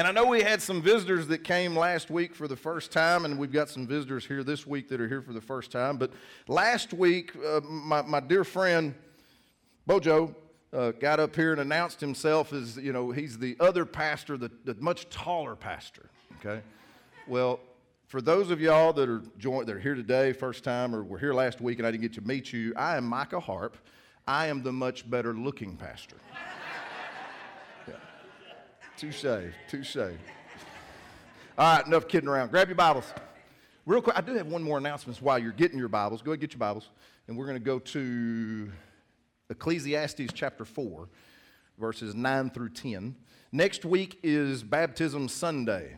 And I know we had some visitors that came last week for the first time, and we've got some visitors here this week that are here for the first time. But last week, uh, my, my dear friend Bojo uh, got up here and announced himself as, you know, he's the other pastor, the, the much taller pastor, okay? Well, for those of y'all that are joined, that are here today, first time, or were here last week and I didn't get to meet you, I am Micah Harp. I am the much better looking pastor. Touche, touche. All right, enough kidding around. Grab your Bibles. Real quick, I do have one more announcement while you're getting your Bibles. Go ahead and get your Bibles. And we're going to go to Ecclesiastes chapter 4, verses 9 through 10. Next week is Baptism Sunday.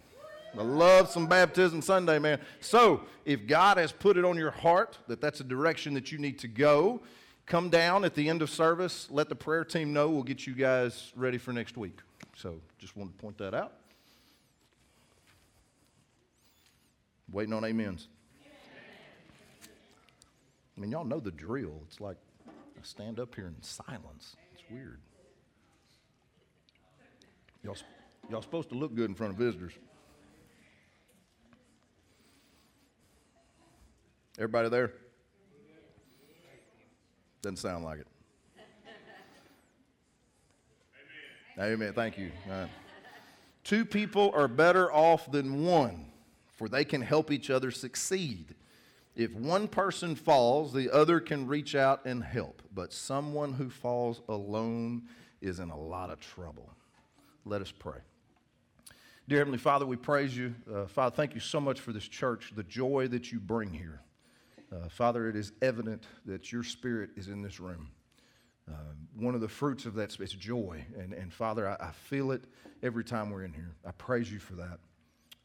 I love some Baptism Sunday, man. So, if God has put it on your heart that that's a direction that you need to go, come down at the end of service. Let the prayer team know. We'll get you guys ready for next week. So just wanted to point that out. Waiting on amens. I mean, y'all know the drill. It's like I stand up here in silence. It's weird. Y'all, y'all supposed to look good in front of visitors. Everybody there? Doesn't sound like it. Amen. Amen. Thank you. Right. Two people are better off than one, for they can help each other succeed. If one person falls, the other can reach out and help. But someone who falls alone is in a lot of trouble. Let us pray. Dear Heavenly Father, we praise you. Uh, Father, thank you so much for this church, the joy that you bring here. Uh, Father, it is evident that your spirit is in this room. Uh, one of the fruits of that is joy. And, and Father, I, I, feel it every time we're in here. I praise you for that.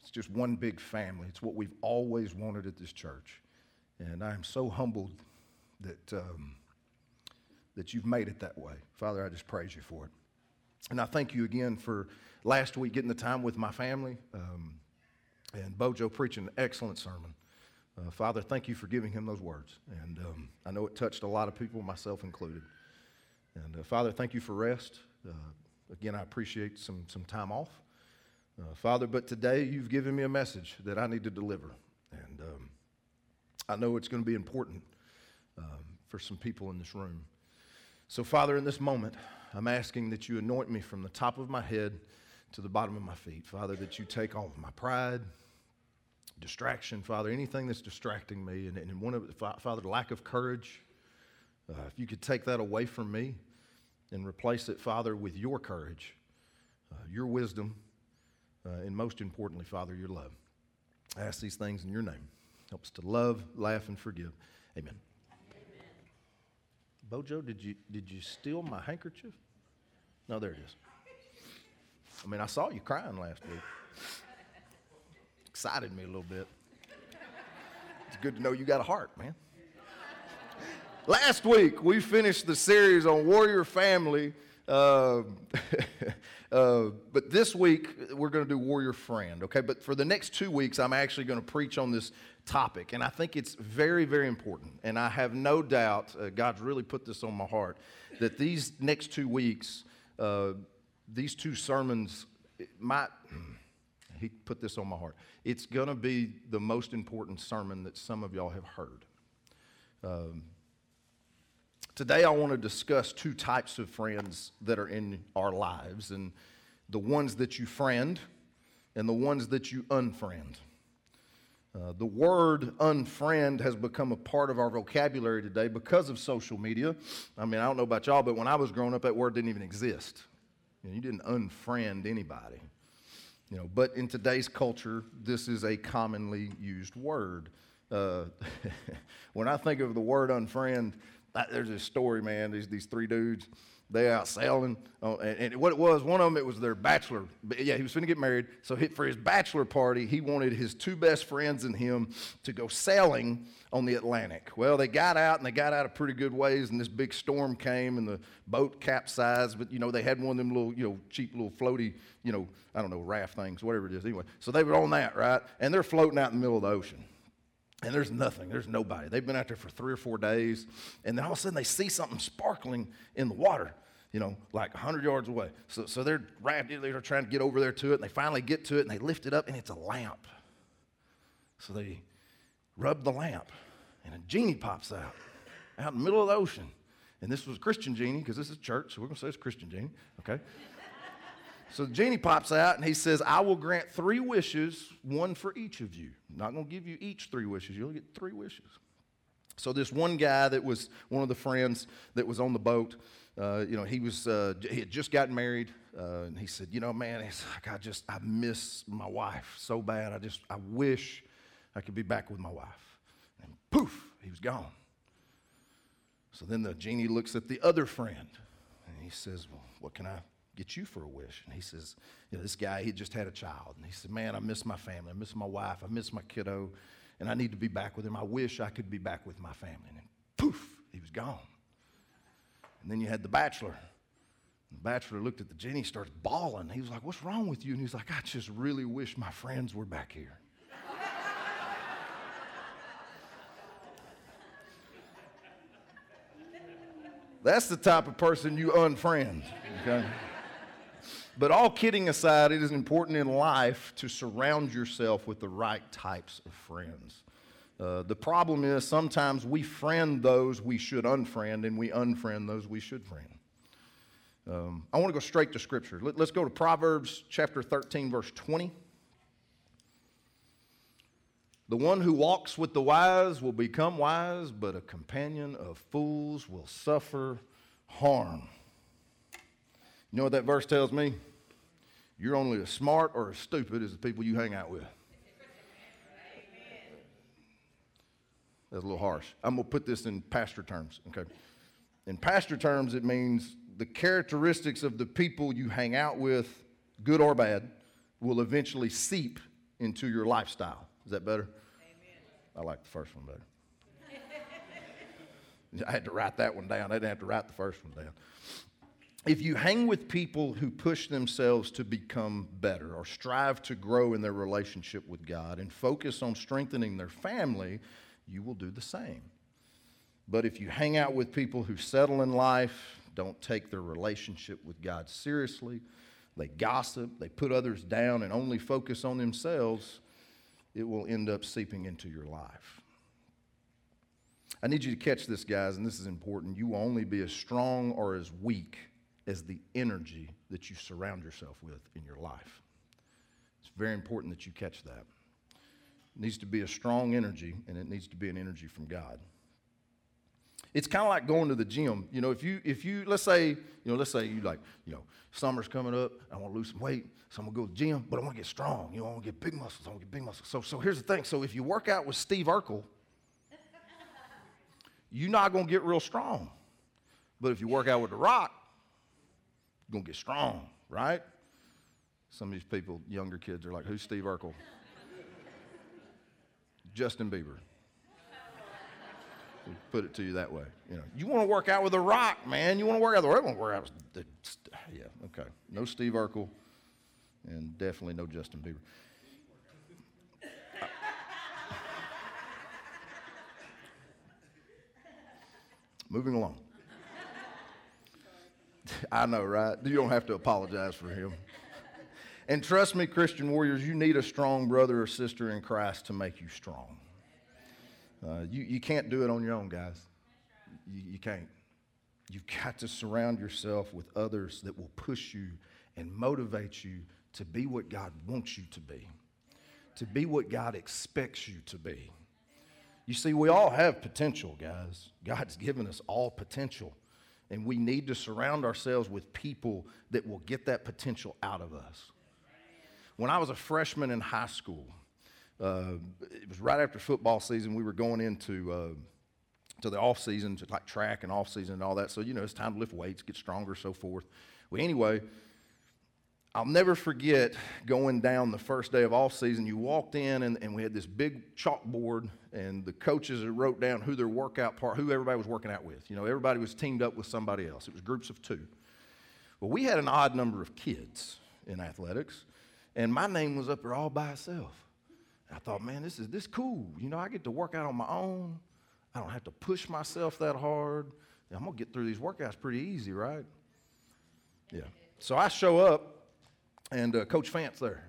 It's just one big family. It's what we've always wanted at this church. And I am so humbled that, um, that you've made it that way. Father, I just praise you for it. And I thank you again for last week getting the time with my family um, and Bojo preaching an excellent sermon. Uh, Father, thank you for giving him those words. And um, I know it touched a lot of people, myself included. And uh, Father, thank you for rest. Uh, again, I appreciate some, some time off. Uh, Father, but today you've given me a message that I need to deliver. And um, I know it's going to be important um, for some people in this room. So, Father, in this moment, I'm asking that you anoint me from the top of my head to the bottom of my feet. Father, that you take all of my pride, distraction, Father, anything that's distracting me, and, and one of Father, lack of courage. Uh, if you could take that away from me and replace it, Father, with your courage, uh, your wisdom, uh, and most importantly, Father, your love. I ask these things in your name. Help us to love, laugh, and forgive. Amen. Amen. Bojo, did you, did you steal my handkerchief? No, there it is. I mean, I saw you crying last week. Excited me a little bit. It's good to know you got a heart, man. Last week, we finished the series on Warrior Family. Uh, uh, but this week, we're going to do Warrior Friend, okay? But for the next two weeks, I'm actually going to preach on this topic. And I think it's very, very important. And I have no doubt, uh, God's really put this on my heart, that these next two weeks, uh, these two sermons might, he put this on my heart. It's going to be the most important sermon that some of y'all have heard. Um, Today, I want to discuss two types of friends that are in our lives, and the ones that you friend and the ones that you unfriend. Uh, the word unfriend has become a part of our vocabulary today because of social media. I mean, I don't know about y'all, but when I was growing up, that word didn't even exist. You, know, you didn't unfriend anybody. You know, but in today's culture, this is a commonly used word. Uh, when I think of the word unfriend, there's this story, man. These these three dudes, they out sailing, uh, and, and, what it was, one of them it was their bachelor. Yeah, he was going to get married, so he, for his bachelor party, he wanted his two best friends and him to go sailing on the Atlantic. Well, they got out and they got out a pretty good ways, and this big storm came, and the boat capsized. But you know, they had one of them little, you know, cheap little floaty, you know, I don't know, raft things, whatever it is. Anyway, so they were on that, right? And they're floating out in the middle of the ocean. And there's nothing, there's nobody. They've been out there for three or four days, and then all of a sudden they see something sparkling in the water. you know, like 100 yards away. So, so they're, they're trying to get over there to it, and they finally get to it, and they lift it up, and it's a lamp. So they rub the lamp, and a genie pops out, out in the middle of the ocean. And this was Christian genie, because this is church, so we're going to say it's Christian genie, okay? So the genie pops out, and he says, I will grant three wishes, one for each of you. I'm not going to give you each three wishes, you'll get three wishes. So this one guy that was one of the friends that was on the boat, uh, you know, he was uh, he had just gotten married, uh, and he said, you know, man, he's like, I just I miss my wife so bad. I just I wish I could be back with my wife. And poof, he was gone. So then the genie looks at the other friend, and he says, well, what can I get you for a wish? And he says, you know, this guy he just had a child, and he said, man, I miss my family, I miss my wife, I miss my kiddo and I need to be back with him. I wish I could be back with my family. And poof, he was gone. And then you had the bachelor. The bachelor looked at the genie, starts bawling. He was like, What's wrong with you? And he's like, I just really wish my friends were back here. That's the type of person you unfriend, okay? But all kidding aside, it is important in life to surround yourself with the right types of friends. Uh, the problem is sometimes we friend those we should unfriend, and we unfriend those we should friend. Um, I want to go straight to Scripture. Let, let's go to Proverbs chapter 13, verse 20. The one who walks with the wise will become wise, but a companion of fools will suffer harm. You know what that verse tells me? You're only as smart or as stupid as the people you hang out with. That's a little harsh. I'm going to put this in pastor terms, okay? In pastor terms, it means the characteristics of the people you hang out with, good or bad, will eventually seep into your lifestyle. Is that better? Amen. I like the first one better. I had to write that one down. I didn't have to write the first one down if you hang with people who push themselves to become better or strive to grow in their relationship with God and focus on strengthening their family, you will do the same. But if you hang out with people who settle in life, don't take their relationship with God seriously, they gossip, they put others down, and only focus on themselves, it will end up seeping into your life. I need you to catch this, guys, and this is important. You will only be as strong or as weak as the energy that you surround yourself with in your life. It's very important that you catch that. It needs to be a strong energy, and it needs to be an energy from God. It's kind of like going to the gym. You know, if you if you let's say, you know, let's say you like, you know, summer's coming up, I want to lose some weight, so I'm gonna go to the gym, but I want to get strong. You know, I want to get big muscles. I want to get big muscles. So so here's the thing. So if you work out with Steve Urkel, you're not gonna get real strong. But if you work out with The Rock, going to get strong, right? Some of these people, younger kids, are like, who's Steve Urkel? Justin Bieber. Put it to you that way. You know, you want to work out with a rock, man. You want to work out with the. I want to work out with the. Yeah, okay. No Steve Urkel, and definitely no Justin Bieber. Moving along. I know, right? You don't have to apologize for him. And trust me, Christian warriors, you need a strong brother or sister in Christ to make you strong. Uh, you, you can't do it on your own, guys. You, you can't. You've got to surround yourself with others that will push you and motivate you to be what God wants you to be, to be what God expects you to be. You see, we all have potential, guys. God's given us all potential. And we need to surround ourselves with people that will get that potential out of us. When I was a freshman in high school, uh, it was right after football season. We were going into uh, to the off season, to like track and off season and all that. So you know, it's time to lift weights, get stronger, so forth. Well, anyway, I'll never forget going down the first day of off season. You walked in and, and we had this big chalkboard, and the coaches wrote down who their workout part, who everybody was working out with. You know, everybody was teamed up with somebody else. It was groups of two. Well, we had an odd number of kids in athletics, and my name was up there all by itself. I thought, man, this is this cool. You know, I get to work out on my own. I don't have to push myself that hard. I'm gonna get through these workouts pretty easy, right? Yeah. So I show up, and uh, Coach Fant's there.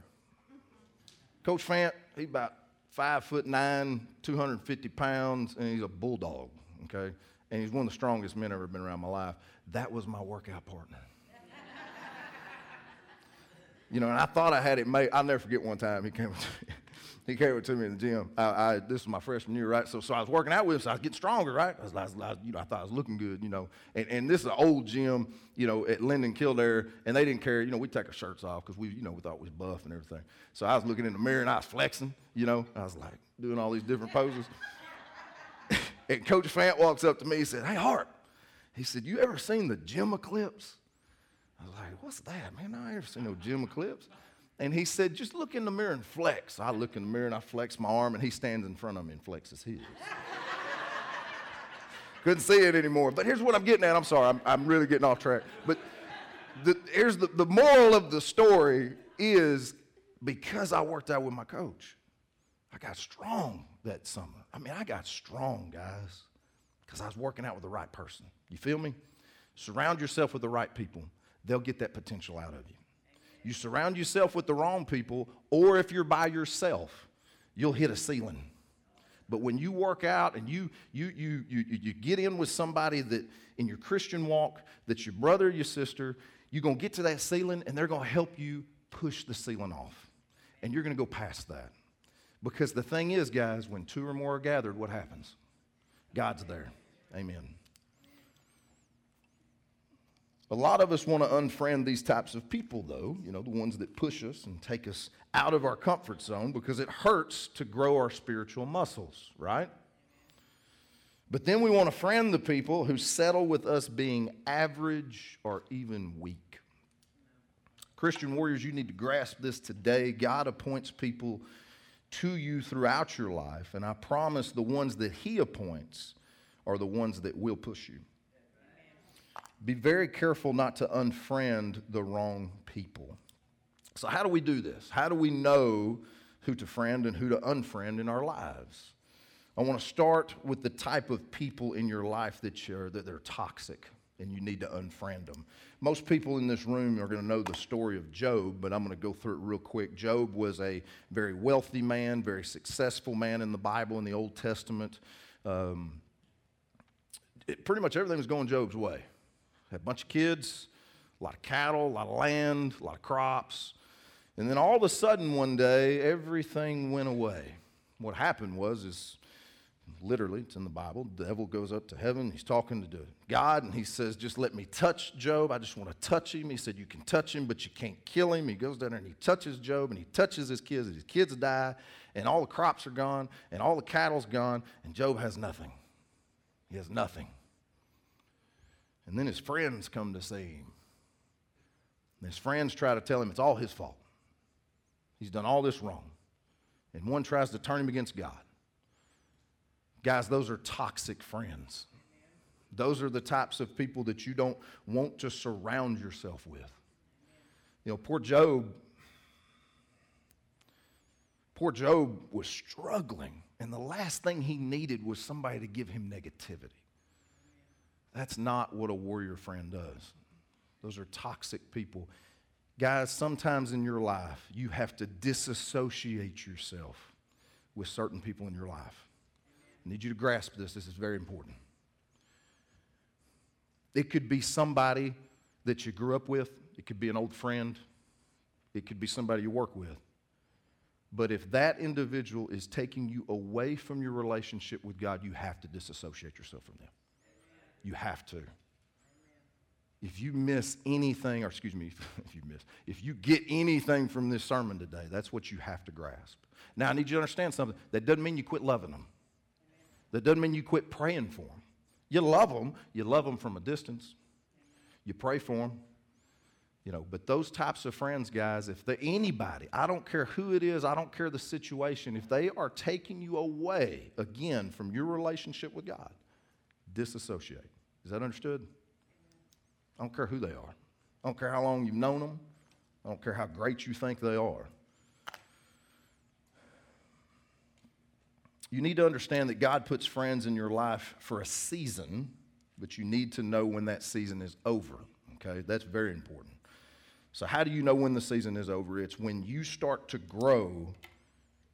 Coach Fant, he's about five foot nine, 250 pounds, and he's a bulldog, okay? And he's one of the strongest men I've ever been around my life. That was my workout partner. you know, and I thought I had it made. I'll never forget one time he came. He carried it to me in the gym. I, I, this was my freshman year, right? So, so I was working out with him, so I was getting stronger, right? I was, I was, you know, I thought I was looking good, you know. And, and this is an old gym, you know, at Linden Kildare, and they didn't care. You know, we take our shirts off because we, you know, we thought we was buff and everything. So I was looking in the mirror and I was flexing, you know. I was like doing all these different poses. and Coach Fant walks up to me and said, "Hey, Hart," he said, "You ever seen the gym eclipse?" I was like, "What's that, man? I ain't ever seen no gym eclipse." And he said, just look in the mirror and flex. I look in the mirror and I flex my arm, and he stands in front of me and flexes his. Couldn't see it anymore. But here's what I'm getting at. I'm sorry, I'm, I'm really getting off track. But the, here's the, the moral of the story is because I worked out with my coach, I got strong that summer. I mean, I got strong, guys, because I was working out with the right person. You feel me? Surround yourself with the right people, they'll get that potential out of you. You surround yourself with the wrong people, or if you're by yourself, you'll hit a ceiling. But when you work out and you, you, you, you, you get in with somebody that in your Christian walk, that's your brother your sister, you're going to get to that ceiling and they're going to help you push the ceiling off. And you're going to go past that. Because the thing is, guys, when two or more are gathered, what happens? God's there. Amen. A lot of us want to unfriend these types of people, though, you know, the ones that push us and take us out of our comfort zone because it hurts to grow our spiritual muscles, right? But then we want to friend the people who settle with us being average or even weak. Christian warriors, you need to grasp this today. God appoints people to you throughout your life, and I promise the ones that He appoints are the ones that will push you be very careful not to unfriend the wrong people. So, how do we do this? How do we know who to friend and who to unfriend in our lives? I want to start with the type of people in your life that, you're, that they're toxic and you need to unfriend them. Most people in this room are going to know the story of Job, but I'm going to go through it real quick. Job was a very wealthy man, very successful man in the Bible in the Old Testament. Um, it, pretty much everything was going Job's way. Had a bunch of kids, a lot of cattle, a lot of land, a lot of crops. And then all of a sudden one day, everything went away. What happened was, is literally, it's in the Bible, the devil goes up to heaven, he's talking to God, and he says, just let me touch Job. I just want to touch him. He said, you can touch him, but you can't kill him. He goes down there and he touches Job, and he touches his kids, and his kids die, and all the crops are gone, and all the cattle's gone, and Job has nothing. He has nothing. And then his friends come to see him. And his friends try to tell him it's all his fault. He's done all this wrong. And one tries to turn him against God. Guys, those are toxic friends. Those are the types of people that you don't want to surround yourself with. You know, poor Job, poor Job was struggling, and the last thing he needed was somebody to give him negativity. That's not what a warrior friend does. Those are toxic people. Guys, sometimes in your life, you have to disassociate yourself with certain people in your life. I need you to grasp this. This is very important. It could be somebody that you grew up with, it could be an old friend, it could be somebody you work with. But if that individual is taking you away from your relationship with God, you have to disassociate yourself from them. You have to. If you miss anything, or excuse me, if you miss, if you get anything from this sermon today, that's what you have to grasp. Now, I need you to understand something. That doesn't mean you quit loving them. That doesn't mean you quit praying for them. You love them. You love them from a distance. You pray for them. You know, but those types of friends, guys, if they anybody, I don't care who it is, I don't care the situation, if they are taking you away again from your relationship with God, disassociate. Is that understood? I don't care who they are. I don't care how long you've known them. I don't care how great you think they are. You need to understand that God puts friends in your life for a season, but you need to know when that season is over, Okay, that's very important. So, how do you know when the season is over? It's when you start to grow,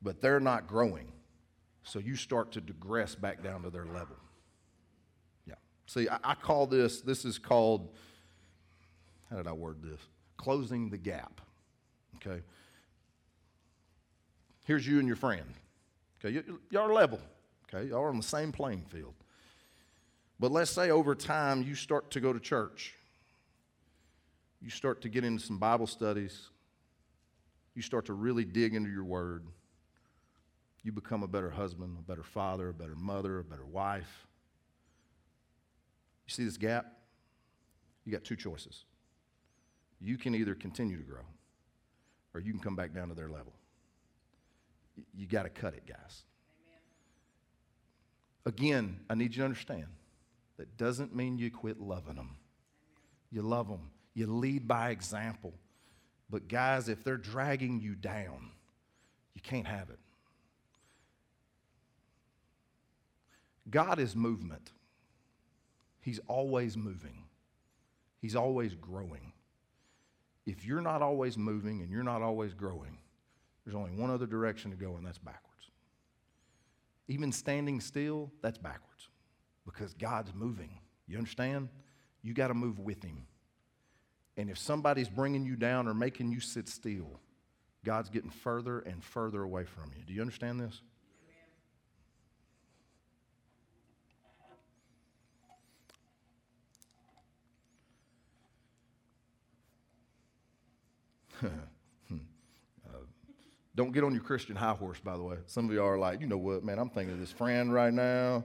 but they're not growing. So, you start to digress back down to their level. See, I, I call this, this is called, how did I word this? Closing the gap. Okay. Here's you and your friend. Okay, y'all are level. Okay, y'all are on the same playing field. But let's say over time you start to go to church you start to get into some Bible studies, you start to really dig into your word, you become a better husband, a better father, a better mother, a better wife. You see this gap? You got two choices. You can either continue to grow or you can come back down to their level. You got to cut it, guys. Amen. Again, I need you to understand that doesn't mean you quit loving them. Amen. You love them. You lead by example. But, guys, if they're dragging you down, you can't have it. God is movement. He's always moving, He's always growing. If you're not always moving and you're not always growing, there's only one other direction to go, and that's backwards. Even standing still, that's backwards because God's moving. You understand? You got to move with Him. And if somebody's bringing you down or making you sit still, God's getting further and further away from you. Do you understand this? uh, don't get on your Christian high horse, by the way. Some of you are like, you know what, man, I'm thinking of this friend right now,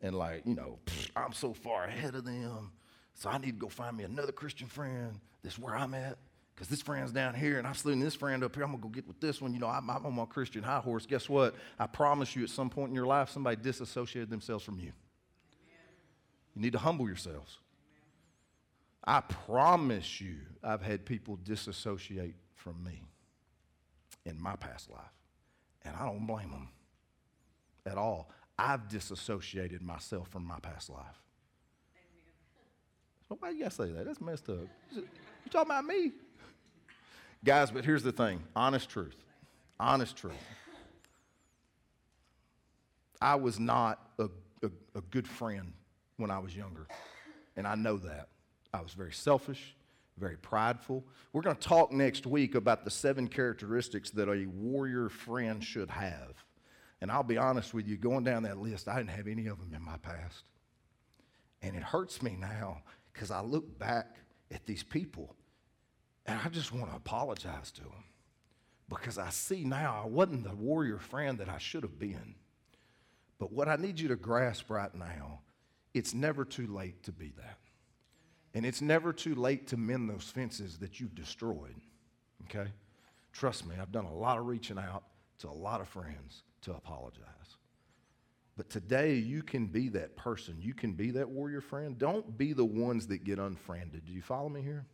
and like, you know, I'm so far ahead of them, so I need to go find me another Christian friend this is where I'm at. Because this friend's down here and I'm slewing this friend up here. I'm going to go get with this one. You know, I'm, I'm on my Christian high horse. Guess what? I promise you at some point in your life, somebody disassociated themselves from you. You need to humble yourselves. I promise you, I've had people disassociate from me in my past life. And I don't blame them at all. I've disassociated myself from my past life. Why you gotta say that? That's messed up. You talking about me? Guys, but here's the thing honest truth. Honest truth. I was not a, a, a good friend when I was younger, and I know that. I was very selfish, very prideful. We're going to talk next week about the seven characteristics that a warrior friend should have. And I'll be honest with you, going down that list, I didn't have any of them in my past. And it hurts me now because I look back at these people and I just want to apologize to them because I see now I wasn't the warrior friend that I should have been. But what I need you to grasp right now, it's never too late to be that. And it's never too late to mend those fences that you've destroyed. Okay? Trust me, I've done a lot of reaching out to a lot of friends to apologize. But today, you can be that person. You can be that warrior friend. Don't be the ones that get unfriended. Do you follow me here?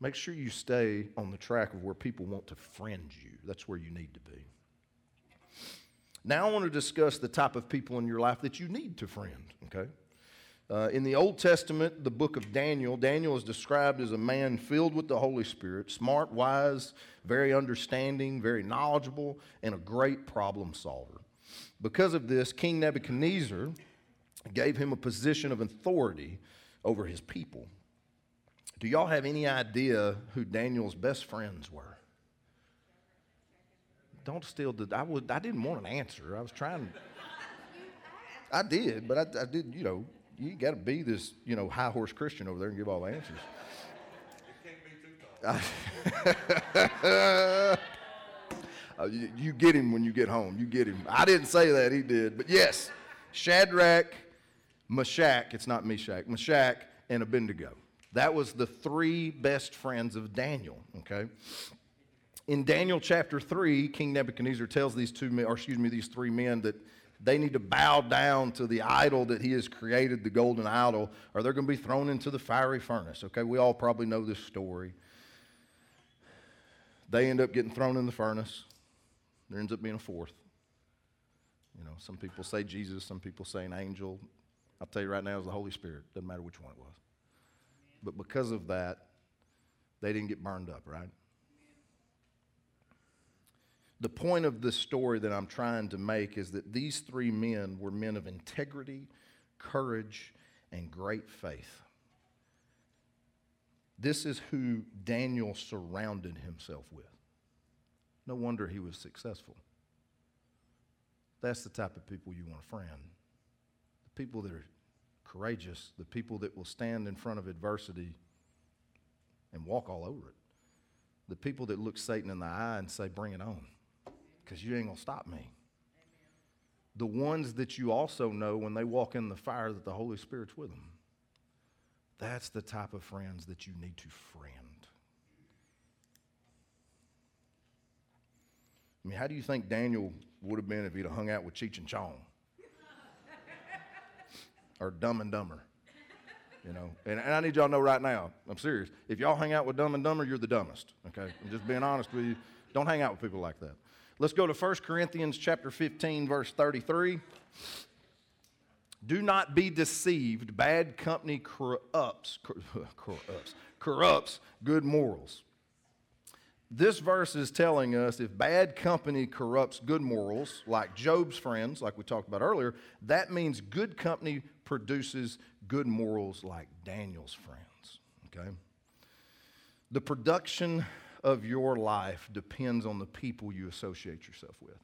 Make sure you stay on the track of where people want to friend you. That's where you need to be. Now, I want to discuss the type of people in your life that you need to friend, okay? Uh, in the Old Testament, the book of Daniel, Daniel is described as a man filled with the Holy Spirit, smart, wise, very understanding, very knowledgeable, and a great problem solver. Because of this, King Nebuchadnezzar gave him a position of authority over his people. Do y'all have any idea who Daniel's best friends were? Don't steal the. I, would, I didn't want an answer. I was trying. I did, but I, I did, you know, you got to be this, you know, high horse Christian over there and give all the answers. It can't be too Uh, you, you, get him when you get home. You get him. I didn't say that, he did. But yes, Shadrach, Meshach, it's not Meshach, Meshach, and Abednego. That was the three best friends of Daniel, okay? In Daniel chapter 3, King Nebuchadnezzar tells these two men, or excuse me, these three men that they need to bow down to the idol that he has created, the golden idol, or they're going to be thrown into the fiery furnace. Okay, we all probably know this story. They end up getting thrown in the furnace. There ends up being a fourth. You know, some people say Jesus, some people say an angel. I'll tell you right now, it's the Holy Spirit. Doesn't matter which one it was. but because of that, they didn't get burned up, right? The point of this story that I'm trying to make is that these three men were men of integrity, courage, and great faith. This is who Daniel surrounded himself with. No wonder he was successful. That's the type of people you want to friend. The people that are courageous, the people that will stand in front of adversity and walk all over it. The people that look Satan in the eye and say, Bring it on, because you ain't going to stop me. The ones that you also know when they walk in the fire that the Holy Spirit's with them. That's the type of friends that you need to friend. I mean, how do you think Daniel would have been if he'd have hung out with Cheech and Chong? or Dumb and Dumber? You know, and, and I need y'all to know right now, I'm serious. If y'all hang out with Dumb and Dumber, you're the dumbest, okay? I'm just being honest with you. Don't hang out with people like that. Let's go to 1 Corinthians chapter 15, verse 33. Do not be deceived. Bad company corrupts, corrupts, corrupts good morals. This verse is telling us if bad company corrupts good morals, like Job's friends, like we talked about earlier, that means good company produces good morals, like Daniel's friends. Okay? The production of your life depends on the people you associate yourself with.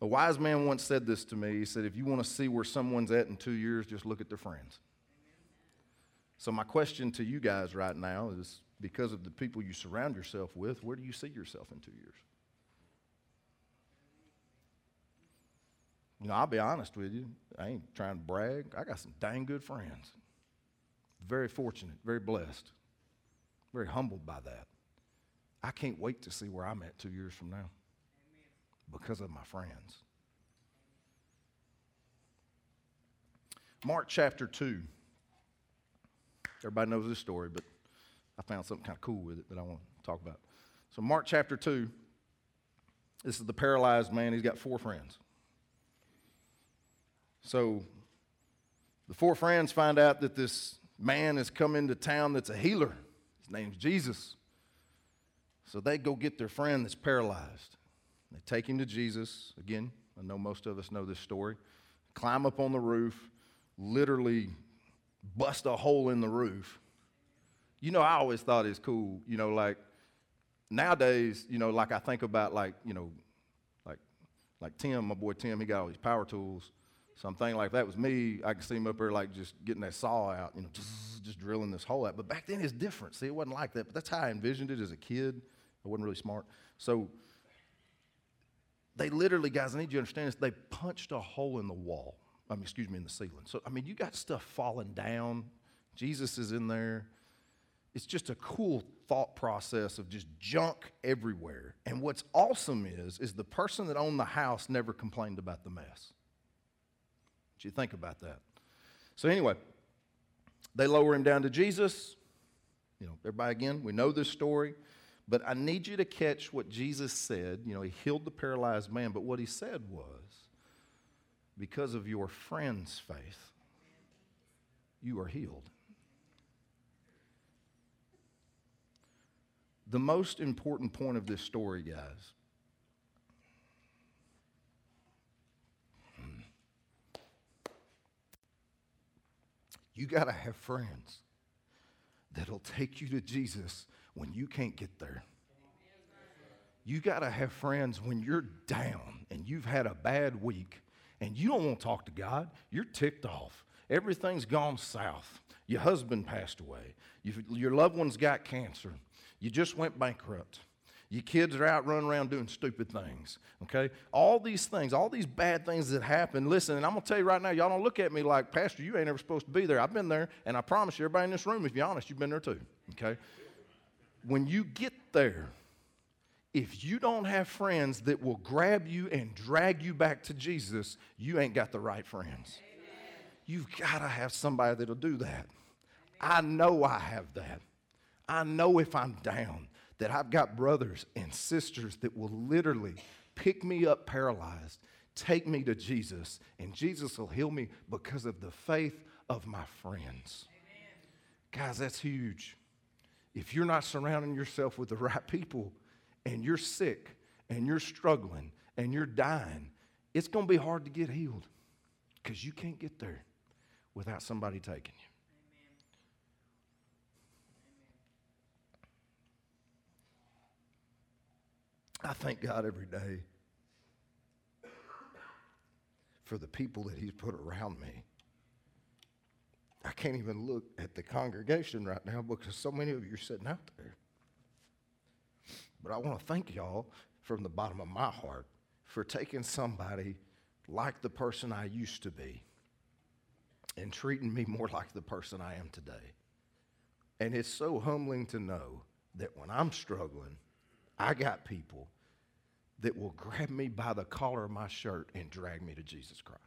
A wise man once said this to me. He said, If you want to see where someone's at in two years, just look at their friends. So, my question to you guys right now is because of the people you surround yourself with, where do you see yourself in two years? You know, I'll be honest with you. I ain't trying to brag. I got some dang good friends. Very fortunate, very blessed, very humbled by that. I can't wait to see where I'm at two years from now because of my friends. Mark chapter 2. Everybody knows this story, but I found something kind of cool with it that I want to talk about. So, Mark chapter 2, this is the paralyzed man. He's got four friends. So, the four friends find out that this man has come into town that's a healer. His name's Jesus. So, they go get their friend that's paralyzed. They take him to Jesus. Again, I know most of us know this story. Climb up on the roof, literally bust a hole in the roof. You know, I always thought it's cool, you know, like nowadays, you know, like I think about like, you know, like like Tim, my boy Tim, he got all these power tools. So like that was me, I could see him up there like just getting that saw out, you know, just, just drilling this hole out. But back then it's different. See, it wasn't like that. But that's how I envisioned it as a kid. I wasn't really smart. So they literally, guys, I need you to understand this. They punched a hole in the wall. I mean, excuse me, in the ceiling. So, I mean, you got stuff falling down. Jesus is in there. It's just a cool thought process of just junk everywhere. And what's awesome is, is the person that owned the house never complained about the mess. You think about that? So anyway, they lower him down to Jesus. You know, everybody again, we know this story. But I need you to catch what Jesus said. You know, he healed the paralyzed man, but what he said was because of your friend's faith, you are healed. The most important point of this story, guys, you got to have friends that'll take you to Jesus when you can't get there. You got to have friends when you're down and you've had a bad week and you don't want to talk to God. You're ticked off. Everything's gone south. Your husband passed away. You've, your loved one's got cancer. You just went bankrupt. Your kids are out running around doing stupid things. Okay? All these things, all these bad things that happen. Listen, and I'm going to tell you right now, y'all don't look at me like, Pastor, you ain't ever supposed to be there. I've been there, and I promise you, everybody in this room, if you're honest, you've been there too. Okay? when you get there, if you don't have friends that will grab you and drag you back to Jesus, you ain't got the right friends. Amen. You've got to have somebody that'll do that. I know I have that. I know if I'm down that I've got brothers and sisters that will literally pick me up paralyzed, take me to Jesus, and Jesus will heal me because of the faith of my friends. Guys, that's huge. If you're not surrounding yourself with the right people and you're sick and you're struggling and you're dying, it's going to be hard to get healed because you can't get there without somebody taking you. I thank God every day for the people that He's put around me. I can't even look at the congregation right now because so many of you are sitting out there. But I want to thank y'all from the bottom of my heart for taking somebody like the person I used to be and treating me more like the person I am today. And it's so humbling to know that when I'm struggling, I got people that will grab me by the collar of my shirt and drag me to Jesus Christ.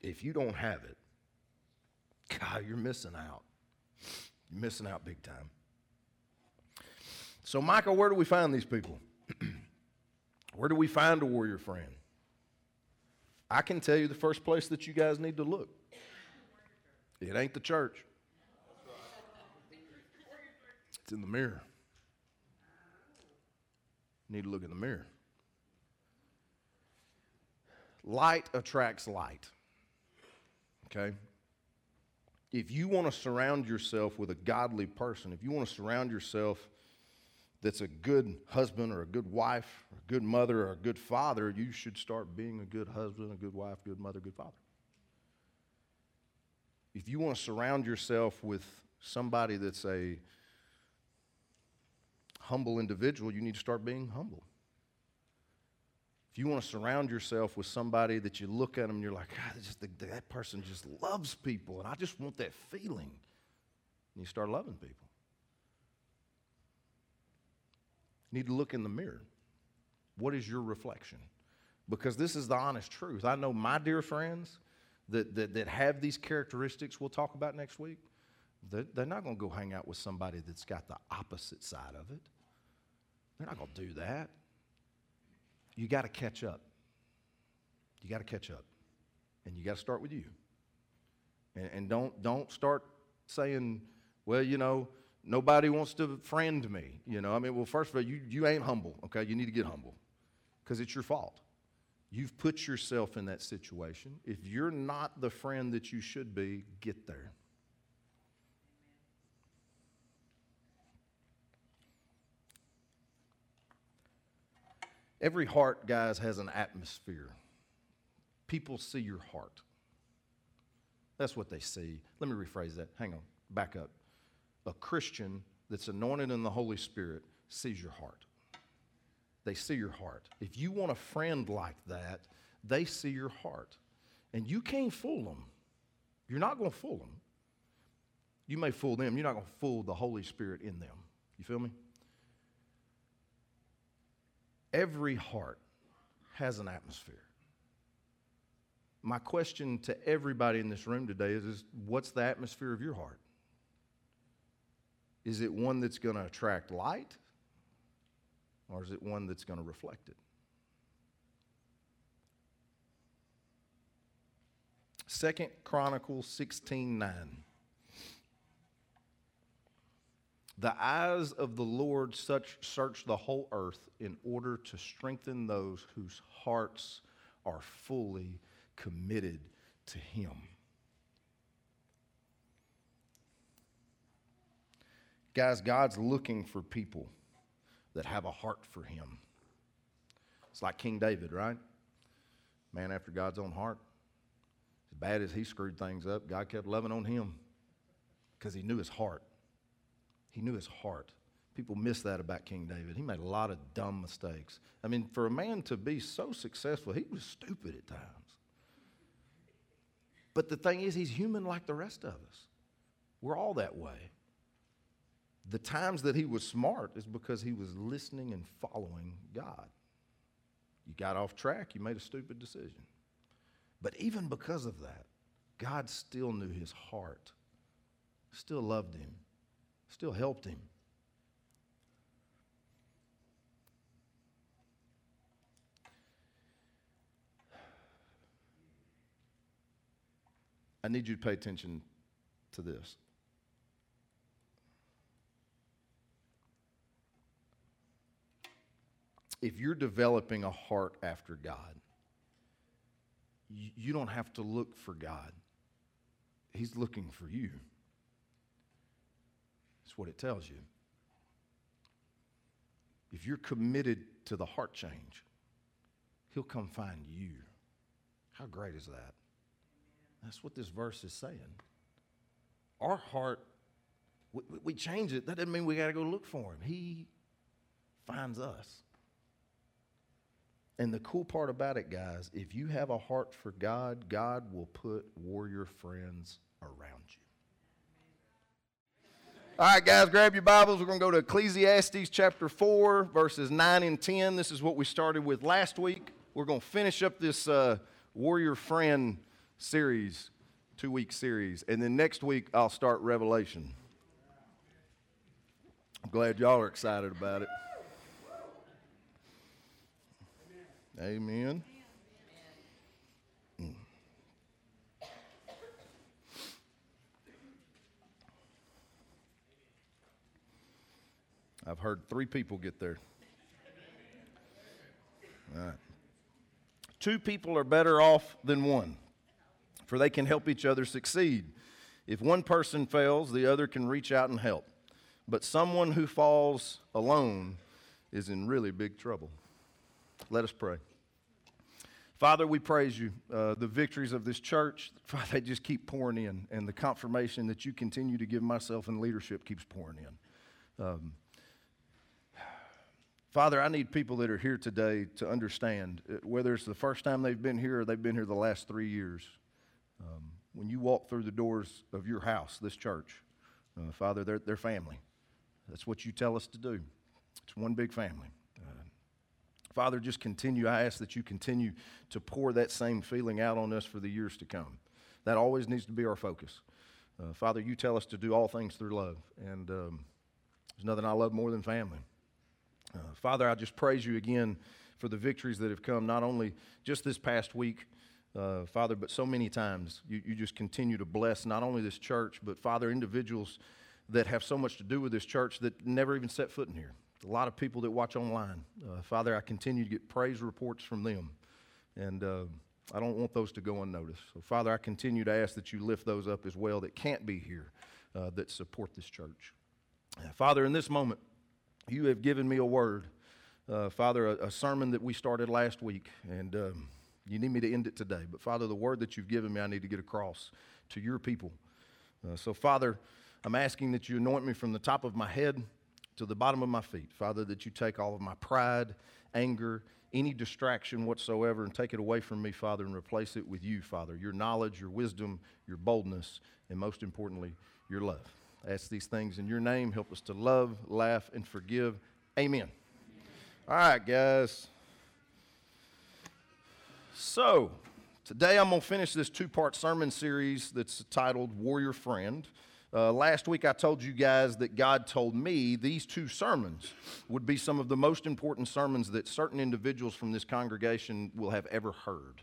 If you don't have it, God, you're missing out. You're missing out big time. So, Michael, where do we find these people? where do we find a warrior friend? I can tell you the first place that you guys need to look. It ain't the church. It's in the mirror. Need to look in the mirror. Light attracts light. Okay? If you want to surround yourself with a godly person, if you want to surround yourself that's a good husband or a good wife, or a good mother or a good father, you should start being a good husband, a good wife, good mother, good father. If you want to surround yourself with somebody that's a humble individual, you need to start being humble. If you want to surround yourself with somebody that you look at them and you're like, God, just, that person just loves people, and I just want that feeling, and you start loving people. You need to look in the mirror. What is your reflection? Because this is the honest truth. I know my dear friends that, that, that have these characteristics we'll talk about next week, they're, they're not going to go hang out with somebody that's got the opposite side of it. They're not going to do that. You got to catch up. You got to catch up. And you got to start with you. And, and don't, don't start saying, well, you know, nobody wants to friend me. You know, I mean, well, first of all, you, you ain't humble, okay? You need to get humble because it's your fault. You've put yourself in that situation. If you're not the friend that you should be, get there. Every heart, guys, has an atmosphere. People see your heart. That's what they see. Let me rephrase that. Hang on, back up. A Christian that's anointed in the Holy Spirit sees your heart. They see your heart. If you want a friend like that, they see your heart. And you can't fool them. You're not going to fool them. You may fool them, you're not going to fool the Holy Spirit in them. You feel me? Every heart has an atmosphere. My question to everybody in this room today is, is what's the atmosphere of your heart? Is it one that's going to attract light? Or is it one that's going to reflect it? Second Chronicles 16 9. The eyes of the Lord such search the whole earth in order to strengthen those whose hearts are fully committed to Him. Guys, God's looking for people that have a heart for Him. It's like King David, right? Man after God's own heart. As bad as he screwed things up, God kept loving on him because he knew his heart. He knew his heart. People miss that about King David. He made a lot of dumb mistakes. I mean, for a man to be so successful, he was stupid at times. But the thing is, he's human like the rest of us. We're all that way. The times that he was smart is because he was listening and following God. You got off track, you made a stupid decision. But even because of that, God still knew his heart, still loved him, still helped him. I need you to pay attention to this. If you're developing a heart after God, you don't have to look for God. He's looking for you. What it tells you. If you're committed to the heart change, He'll come find you. How great is that? That's what this verse is saying. Our heart, we, we change it. That doesn't mean we got to go look for Him. He finds us. And the cool part about it, guys, if you have a heart for God, God will put warrior friends around you. All right, guys, grab your Bibles. We're going to go to Ecclesiastes chapter 4, verses 9 and 10. This is what we started with last week. We're going to finish up this uh, Warrior Friend series, two week series. And then next week, I'll start Revelation. I'm glad y'all are excited about it. Amen. I've heard three people get there. All right. Two people are better off than one, for they can help each other succeed. If one person fails, the other can reach out and help. But someone who falls alone is in really big trouble. Let us pray. Father, we praise you. Uh, the victories of this church, they just keep pouring in, and the confirmation that you continue to give myself and leadership keeps pouring in. Um, Father, I need people that are here today to understand uh, whether it's the first time they've been here or they've been here the last three years. Um, when you walk through the doors of your house, this church, uh, Father, they're, they're family. That's what you tell us to do. It's one big family. Uh, Father, just continue. I ask that you continue to pour that same feeling out on us for the years to come. That always needs to be our focus. Uh, Father, you tell us to do all things through love. And um, there's nothing I love more than family. Uh, Father, I just praise you again for the victories that have come, not only just this past week, uh, Father, but so many times. You, you just continue to bless not only this church, but Father, individuals that have so much to do with this church that never even set foot in here. A lot of people that watch online. Uh, Father, I continue to get praise reports from them. And uh, I don't want those to go unnoticed. So, Father, I continue to ask that you lift those up as well that can't be here, uh, that support this church. Father, in this moment, you have given me a word. Uh, Father, a, a, sermon that we started last week, and um, you need me to end it today. But Father, the word that you've given me, I need to get across to your people. Uh, so, Father, I'm asking that you anoint me from the top of my head to the bottom of my feet. Father, that you take all of my pride, anger, any distraction whatsoever, and take it away from me, Father, and replace it with you, Father. Your knowledge, your wisdom, your boldness, and most importantly, your love. Ask these things in your name. Help us to love, laugh, and forgive. Amen. All right, guys. So, today I'm going to finish this two part sermon series that's titled Warrior Friend. Uh, last week I told you guys that God told me these two sermons would be some of the most important sermons that certain individuals from this congregation will have ever heard.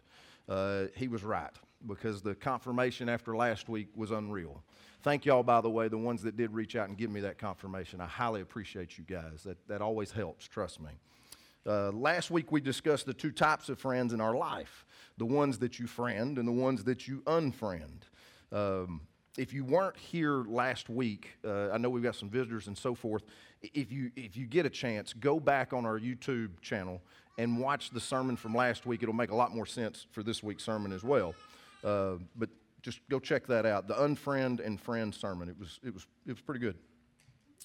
Uh, he was right because the confirmation after last week was unreal. Thank y'all, by the way, the ones that did reach out and give me that confirmation. I highly appreciate you guys. That, that always helps, trust me. Uh, last week we discussed the two types of friends in our life the ones that you friend and the ones that you unfriend. Um, if you weren't here last week, uh, I know we've got some visitors and so forth. If you, if you get a chance, go back on our YouTube channel and watch the sermon from last week. It'll make a lot more sense for this week's sermon as well. Uh, but just go check that out. The Unfriend and Friend sermon. It was, it was, it was pretty good.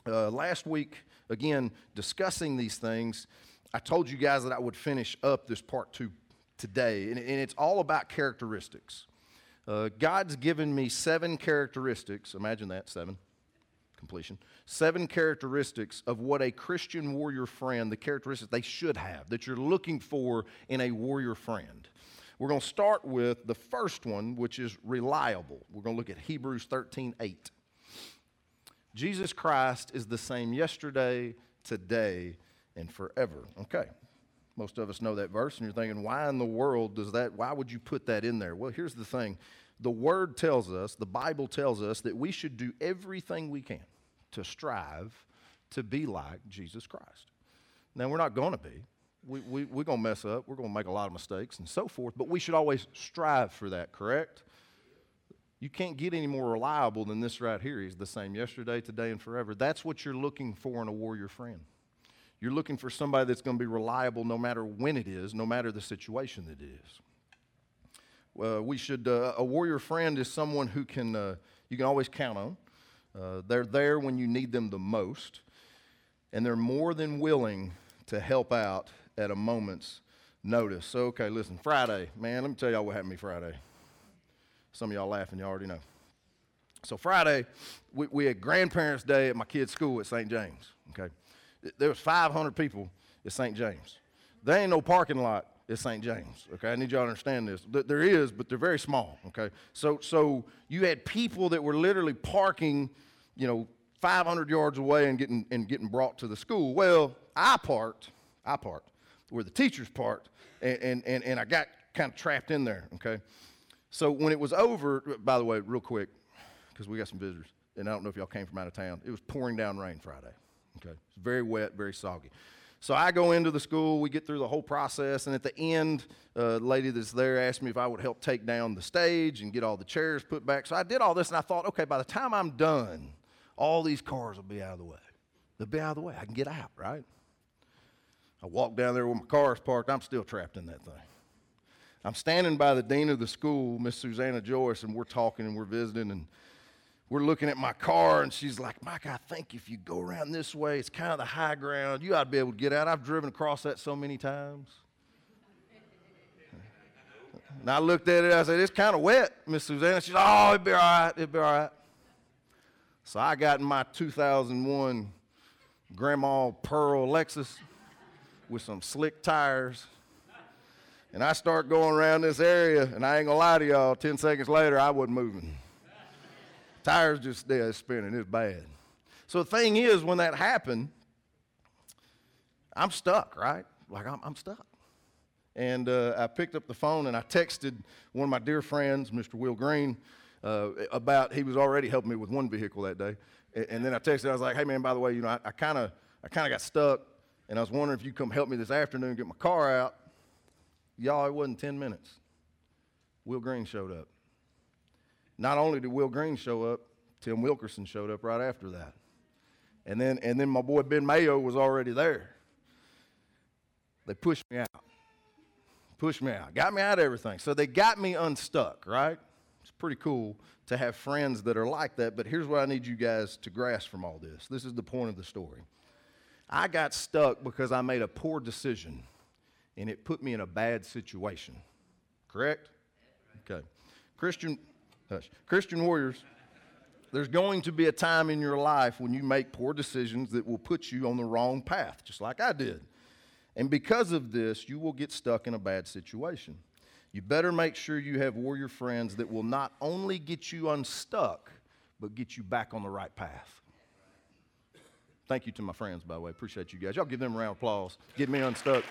Uh, last week, again, discussing these things, I told you guys that I would finish up this part two today, and, and it's all about characteristics. Uh, God's given me seven characteristics. Imagine that, seven. Completion. Seven characteristics of what a Christian warrior friend, the characteristics they should have, that you're looking for in a warrior friend. We're going to start with the first one, which is reliable. We're going to look at Hebrews 13 8. Jesus Christ is the same yesterday, today, and forever. Okay. Most of us know that verse, and you're thinking, why in the world does that, why would you put that in there? Well, here's the thing the Word tells us, the Bible tells us, that we should do everything we can to strive to be like Jesus Christ. Now, we're not going to be. We, we, we're going to mess up. We're going to make a lot of mistakes and so forth, but we should always strive for that, correct? You can't get any more reliable than this right here. He's the same yesterday, today, and forever. That's what you're looking for in a warrior friend. You're looking for somebody that's going to be reliable no matter when it is, no matter the situation that it is. Uh, we should, uh, a warrior friend is someone who can, uh, you can always count on. Uh, they're there when you need them the most, and they're more than willing to help out at a moment's notice. So, okay, listen, Friday, man, let me tell y'all what happened to me Friday. Some of y'all laughing, Y'all already know. So, Friday, we, we had Grandparents' Day at my kid's school at St. James, okay? There was 500 people at St. James. There ain't no parking lot at St. James. Okay, I need y'all to understand this. There is, but they're very small. Okay, so so you had people that were literally parking, you know, 500 yards away and getting and getting brought to the school. Well, I parked, I parked where the teachers parked, and and and, and I got kind of trapped in there. Okay, so when it was over, by the way, real quick, because we got some visitors, and I don't know if y'all came from out of town. It was pouring down rain Friday. Okay, it's very wet, very soggy. So I go into the school, we get through the whole process, and at the end, a uh, lady that's there asked me if I would help take down the stage and get all the chairs put back. So I did all this, and I thought, okay, by the time I'm done, all these cars will be out of the way. They'll be out of the way. I can get out, right? I walk down there where my car is parked. I'm still trapped in that thing. I'm standing by the dean of the school, Miss Susanna Joyce, and we're talking and we're visiting, and we're looking at my car, and she's like, Mike, I think if you go around this way, it's kind of the high ground. You ought to be able to get out. I've driven across that so many times. And I looked at it, I said, It's kind of wet, Miss Susanna. She's like, Oh, it'll be all right, it'll be all right. So I got in my 2001 Grandma Pearl Lexus with some slick tires. And I start going around this area, and I ain't gonna lie to y'all, 10 seconds later, I wasn't moving. Tires just dead spinning. It's bad. So the thing is, when that happened, I'm stuck, right? Like I'm, I'm stuck. And uh, I picked up the phone and I texted one of my dear friends, Mr. Will Green, uh, about he was already helping me with one vehicle that day. And, and then I texted, I was like, hey man, by the way, you know, I kind of I kind of got stuck, and I was wondering if you come help me this afternoon get my car out. Y'all, it wasn't 10 minutes. Will Green showed up. Not only did Will Green show up, Tim Wilkerson showed up right after that. And then, and then my boy Ben Mayo was already there. They pushed me out. Pushed me out. Got me out of everything. So they got me unstuck, right? It's pretty cool to have friends that are like that. But here's what I need you guys to grasp from all this. This is the point of the story. I got stuck because I made a poor decision and it put me in a bad situation. Correct? Okay. Christian Hush. Christian warriors, there's going to be a time in your life when you make poor decisions that will put you on the wrong path, just like I did. And because of this, you will get stuck in a bad situation. You better make sure you have warrior friends that will not only get you unstuck, but get you back on the right path. Thank you to my friends, by the way. Appreciate you guys. Y'all give them a round of applause. Get me unstuck.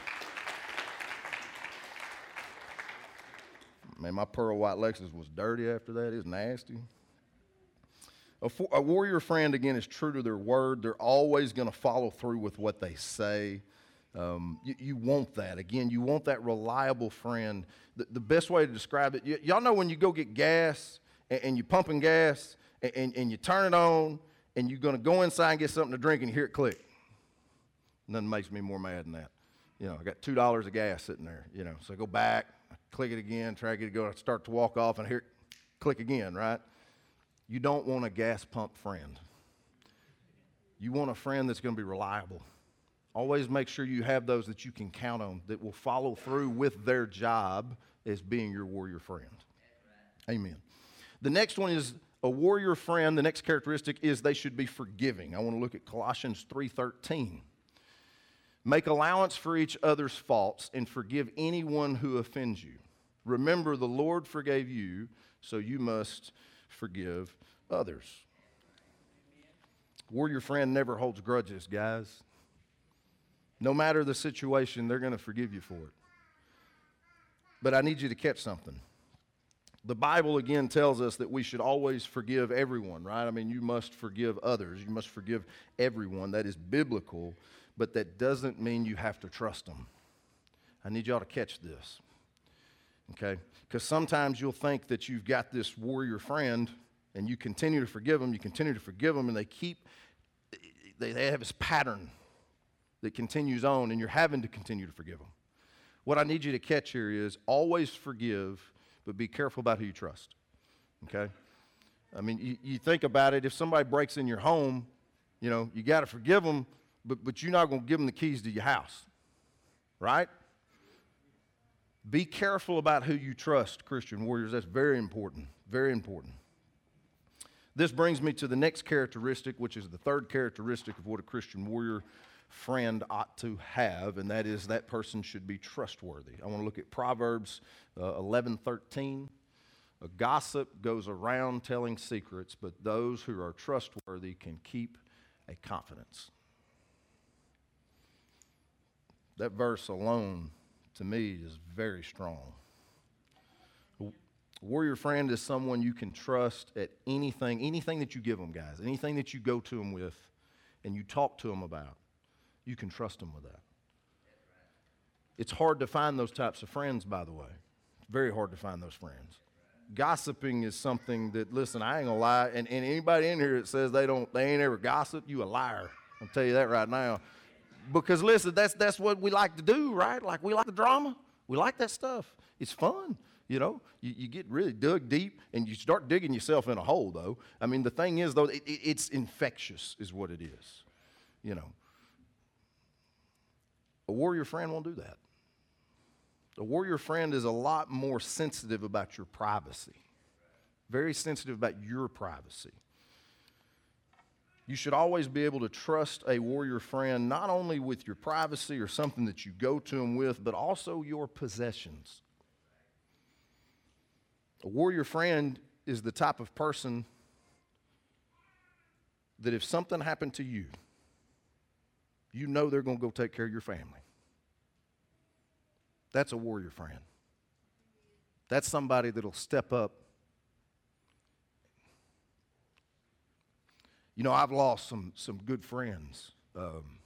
Man, my pearl white Lexus was dirty after that. It was nasty. A, for, a warrior friend, again, is true to their word. They're always going to follow through with what they say. Um, you, you, want that. Again, you want that reliable friend. The, the best way to describe it, y- y'all know when you go get gas and, and you're pumping gas and, and, and, you turn it on and you're going to go inside and get something to drink and you hear it click. Nothing makes me more mad than that. You know, I got $2 of gas sitting there, you know, so I go back, click it again, try to get it going, start to walk off, and hear it click again, right? You don't want a gas pump friend. You want a friend that's going to be reliable. Always make sure you have those that you can count on that will follow through with their job as being your warrior friend. Amen. The next one is a warrior friend. The next characteristic is they should be forgiving. I want to look at Colossians 3:13. Make allowance for each other's faults and forgive anyone who offends you. Remember, the Lord forgave you, so you must forgive others. Warrior friend never holds grudges, guys. No matter the situation, they're going to forgive you for it. But I need you to catch something. The Bible again tells us that we should always forgive everyone, right? I mean, you must forgive others. You must forgive everyone. That is biblical, but that doesn't mean you have to trust them. I need y'all to catch this, okay? Because sometimes you'll think that you've got this warrior friend and you continue to forgive them, you continue to forgive them, and they keep, they, they have this pattern that continues on, and you're having to continue to forgive them. What I need you to catch here is always forgive but be careful about who you trust. Okay? I mean, you, you think about it, if somebody breaks in your home, you know, you got to forgive them, but, but you're not going to give them the keys to your house, right? Be careful about who you trust, Christian warriors. That's very important. Very important. This brings me to the next characteristic, which is the third characteristic of what a Christian warrior friend ought to have, and that is that person should be trustworthy. I want to look at Proverbs uh, 11 13. A gossip goes around telling secrets, but those who are trustworthy can keep a confidence. That verse alone, to me, is very strong. A warrior friend is someone you can trust at anything, anything that you give them, guys, anything that you go to them with and you talk to them about you can trust them with that. It's hard to find those types of friends, by the way. Very hard to find those friends. Gossiping is something that, listen, I ain't gonna lie, and, and anybody in here that says they don't, they ain't ever gossip, you a liar. I'll tell you that right now. Because listen, that's that's what we like to do, right? Like we like the drama. We like that stuff. It's fun. You know, you, you, get really dug deep and you start digging yourself in a hole, though. I mean, the thing is, though, it, it, it's infectious, is what it is. You know, a warrior friend won't do that. A warrior friend is a lot more sensitive about your privacy, very sensitive about your privacy. You should always be able to trust a warrior friend not only with your privacy or something that you go to them with, but also your possessions. A warrior friend is the type of person that if something happened to you, you know they're going to go take care of your family. That's a warrior friend. That's somebody that'll step up. You know, I've lost some, some good friends. Um,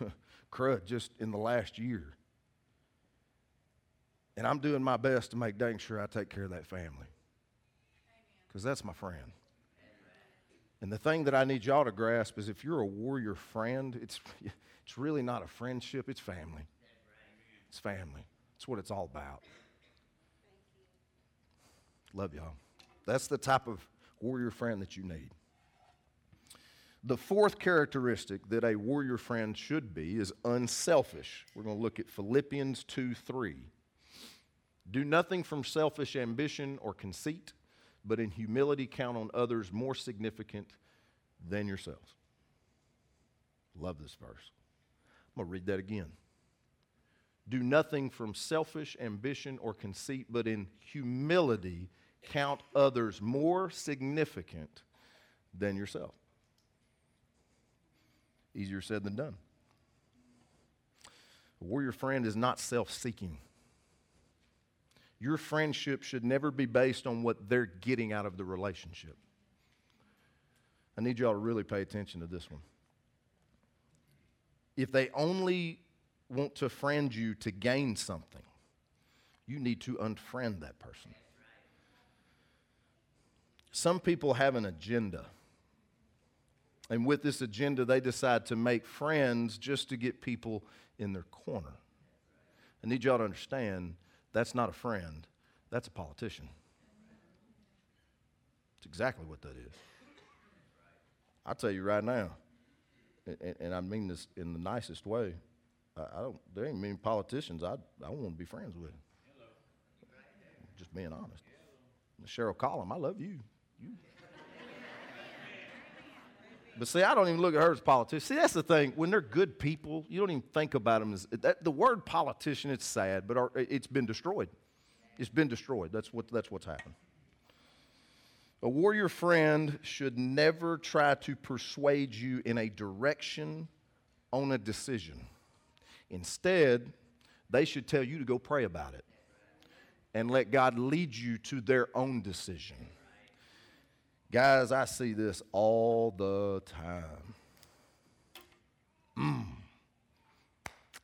crud, just in the last year. And I'm doing my best to make dang sure I take care of that family. Because that's my friend. And the thing that I need y'all to grasp is if you're a warrior friend, it's, it's really not a friendship, it's family. It's family. It's what it's all about. Love y'all. That's the type of warrior friend that you need. The fourth characteristic that a warrior friend should be is unselfish. We're going to look at Philippians 2 3. Do nothing from selfish ambition or conceit, but in humility count on others more significant than yourselves. Love this verse. I'm going to read that again. Do nothing from selfish ambition or conceit, but in humility count others more significant than yourself. Easier said than done. A warrior friend is not self seeking. Your friendship should never be based on what they're getting out of the relationship. I need y'all to really pay attention to this one. If they only want to friend you to gain something, you need to unfriend that person. Some people have an agenda. And with this agenda, they decide to make friends just to get people in their corner. I need y'all to understand that's not a friend, that's a politician. It's exactly what that is. I'll tell you right now, and, and I mean this in the nicest way. I, I don't. There ain't many politicians I I want to be friends with. Just being honest. Cheryl Collum, I love you. You. But see, I don't even look at her as politician. See, that's the thing. When they're good people, you don't even think about them as that, the word politician. It's sad, but our, it's been destroyed. It's been destroyed. That's what that's what's happened. A warrior friend should never try to persuade you in a direction on a decision. Instead, they should tell you to go pray about it. and let God lead you to their own decision. Guys, I see this all the time. Mm.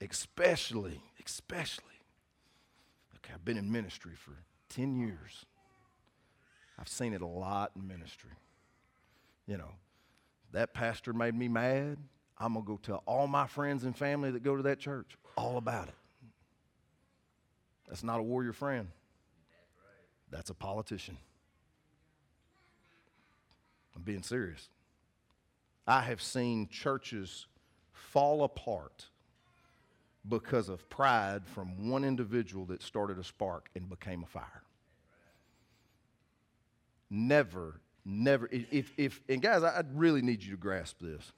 Especially, especially. Okay, I've been in ministry for 10 years. I've seen it a lot in ministry. You know, that pastor made me mad. I'm going to go tell all my friends and family that go to that church all about it. That's not a warrior friend. That's a politician. I'm being serious. I have seen churches fall apart because of pride from one individual that started a spark and became a fire. Never, never. If, if and guys, I really need you to grasp this.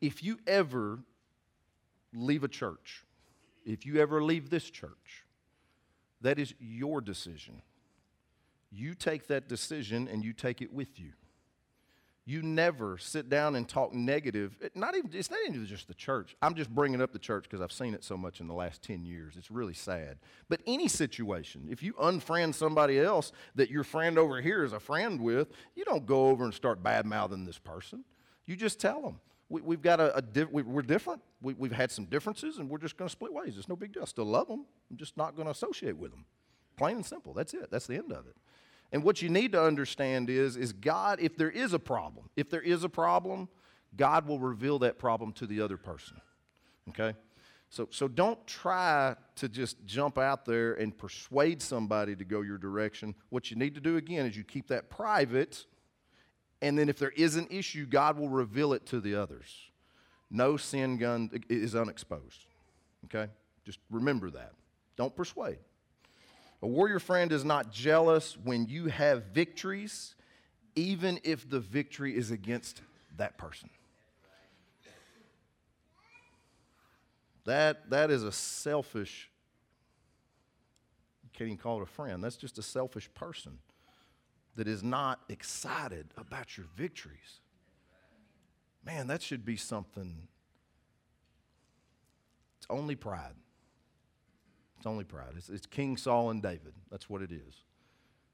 If you ever leave a church, if you ever leave this church, that is your decision. You take that decision and you take it with you. You never sit down and talk negative. Not even, it's not even just the church. I'm just bringing up the church because I've seen it so much in the last 10 years. It's really sad. But any situation, if you unfriend somebody else that your friend over here is a friend with, you don't go over and start bad mouthing this person. You just tell them. We, have got a, a di- we, are different. We, have had some differences, and we're just going to split ways. It's no big deal. I still love them. I'm just not going to associate with them. Plain and simple. That's it. That's the end of it. And what you need to understand is, is God, if there is a problem, if there is a problem, God will reveal that problem to the other person. Okay? So, so don't try to just jump out there and persuade somebody to go your direction. What you need to do again is you keep that private, and then if there is an issue, God will reveal it to the others. No sin gun is unexposed. Okay? Just remember that. Don't persuade. A warrior friend is not jealous when you have victories, even if the victory is against that person. That, that is a selfish, you can't even call it a friend. That's just a selfish person that is not excited about your victories. Man, that should be something. It's only pride. It's only pride. It's, it's King Saul and David. That's what it is.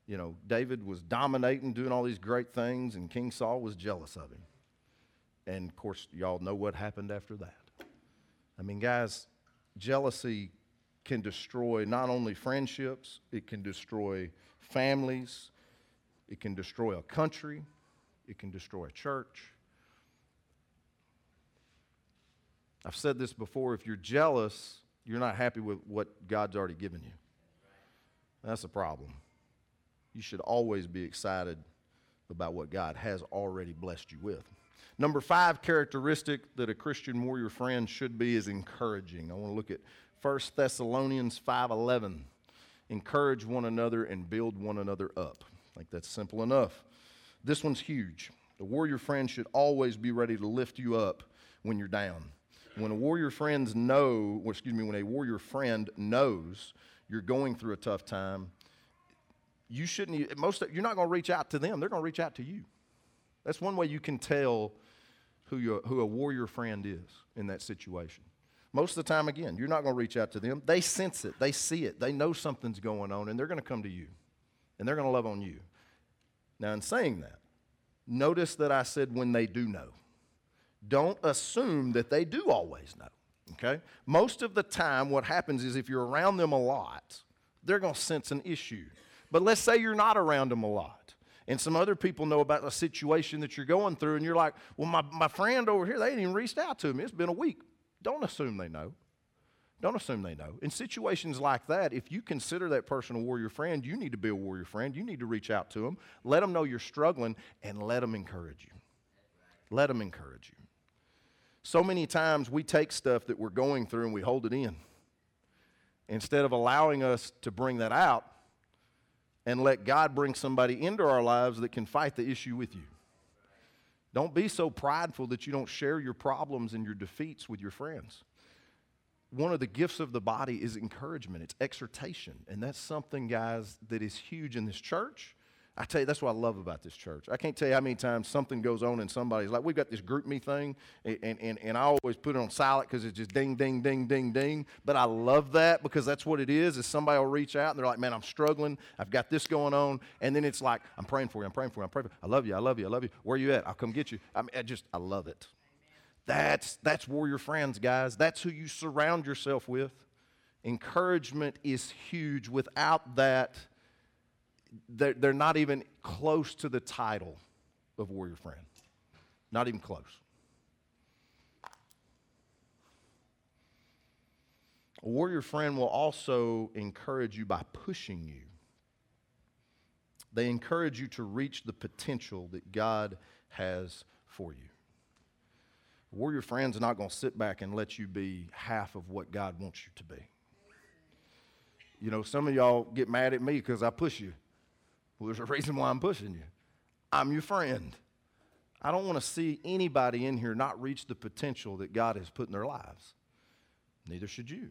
You know, David was dominating, doing all these great things, and King Saul was jealous of him. And of course, y'all know what happened after that. I mean, guys, jealousy can destroy not only friendships, it can destroy families, it can destroy a country, it can destroy a church. I've said this before if you're jealous, you're not happy with what God's already given you. That's a problem. You should always be excited about what God has already blessed you with. Number five characteristic that a Christian warrior friend should be is encouraging. I want to look at 1 Thessalonians 5.11. Encourage one another and build one another up. I think that's simple enough. This one's huge. The warrior friend should always be ready to lift you up when you're down. When a warrior friends know, excuse me, when a warrior friend knows you're going through a tough time, you shouldn't. Most you're not going to reach out to them. They're going to reach out to you. That's one way you can tell who, who a warrior friend is in that situation. Most of the time, again, you're not going to reach out to them. They sense it, they see it, they know something's going on, and they're going to come to you, and they're going to love on you. Now, in saying that, notice that I said when they do know don't assume that they do always know. Okay? Most of the time, what happens is if you're around them a lot, they're going to sense an issue. But let's say you're not around them a lot, and some other people know about the situation that you're going through, and you're like, well, my, my friend over here, they ain't even reached out to me. It's been a week. Don't assume they know. Don't assume they know. In situations like that, if you consider that person a warrior friend, you need to be a warrior friend. You need to reach out to them, let them know you're struggling, and let them encourage you. Let them encourage you. So many times we take stuff that we're going through and we hold it in. Instead of allowing us to bring that out and let God bring somebody into our lives that can fight the issue with you. Don't be so prideful that you don't share your problems and your defeats with your friends. One of the gifts of the body is encouragement, it's exhortation. And that's something, guys, that is huge in this church. I tell you, that's what I love about this church. I can't tell you how many times something goes on in somebody's like, we've got this GroupMe thing, and, and, and I always put it on silent because it's just ding, ding, ding, ding, ding. But I love that because that's what it is, is somebody will reach out and they're like, man, I'm struggling. I've got this going on. And then it's like, I'm praying for you, I'm praying for you, I'm praying for you. I love you, I love you, I love you. Where are you at? I'll come get you. I mean, I just, I love it. That's, that's warrior friends, guys. That's who you surround yourself with. Encouragement is huge. Without that, they're, they're not even close to the title of warrior friend. Not even close. A warrior friend will also encourage you by pushing you. They encourage you to reach the potential that God has for you. Warrior friends are not going to sit back and let you be half of what God wants you to be. You know, some of y'all get mad at me because I push you. Well, there's a reason why I'm pushing you. I'm your friend. I don't want to see anybody in here not reach the potential that God has put in their lives. Neither should you.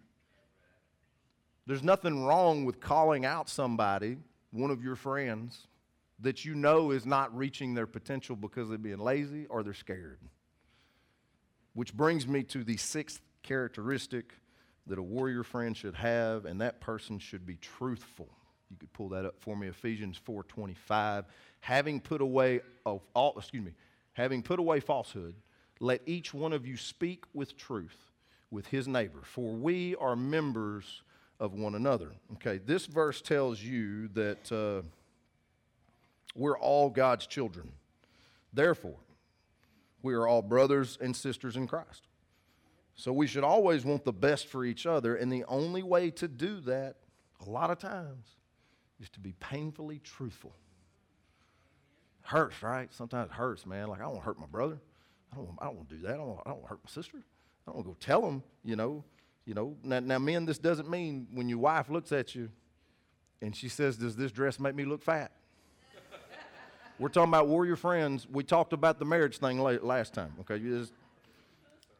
There's nothing wrong with calling out somebody, one of your friends, that you know is not reaching their potential because they're being lazy or they're scared. Which brings me to the sixth characteristic that a warrior friend should have, and that person should be truthful. You could pull that up for me, Ephesians 4:25. Having put away of all, excuse me, having put away falsehood, let each one of you speak with truth with his neighbor, for we are members of one another. Okay, this verse tells you that uh, we're all God's children. Therefore, we are all brothers and sisters in Christ. So we should always want the best for each other, and the only way to do that, a lot of times, is to be painfully truthful. Hurts, right? Sometimes it hurts, man. Like, I don't want to hurt my brother. I don't, I don't want to do that. I don't, want, I don't want to hurt my sister. I don't want to go tell them, you know. You know, now, now, men, this doesn't mean when your wife looks at you and she says, Does this dress make me look fat? We're talking about warrior friends. We talked about the marriage thing last time, okay? you Just,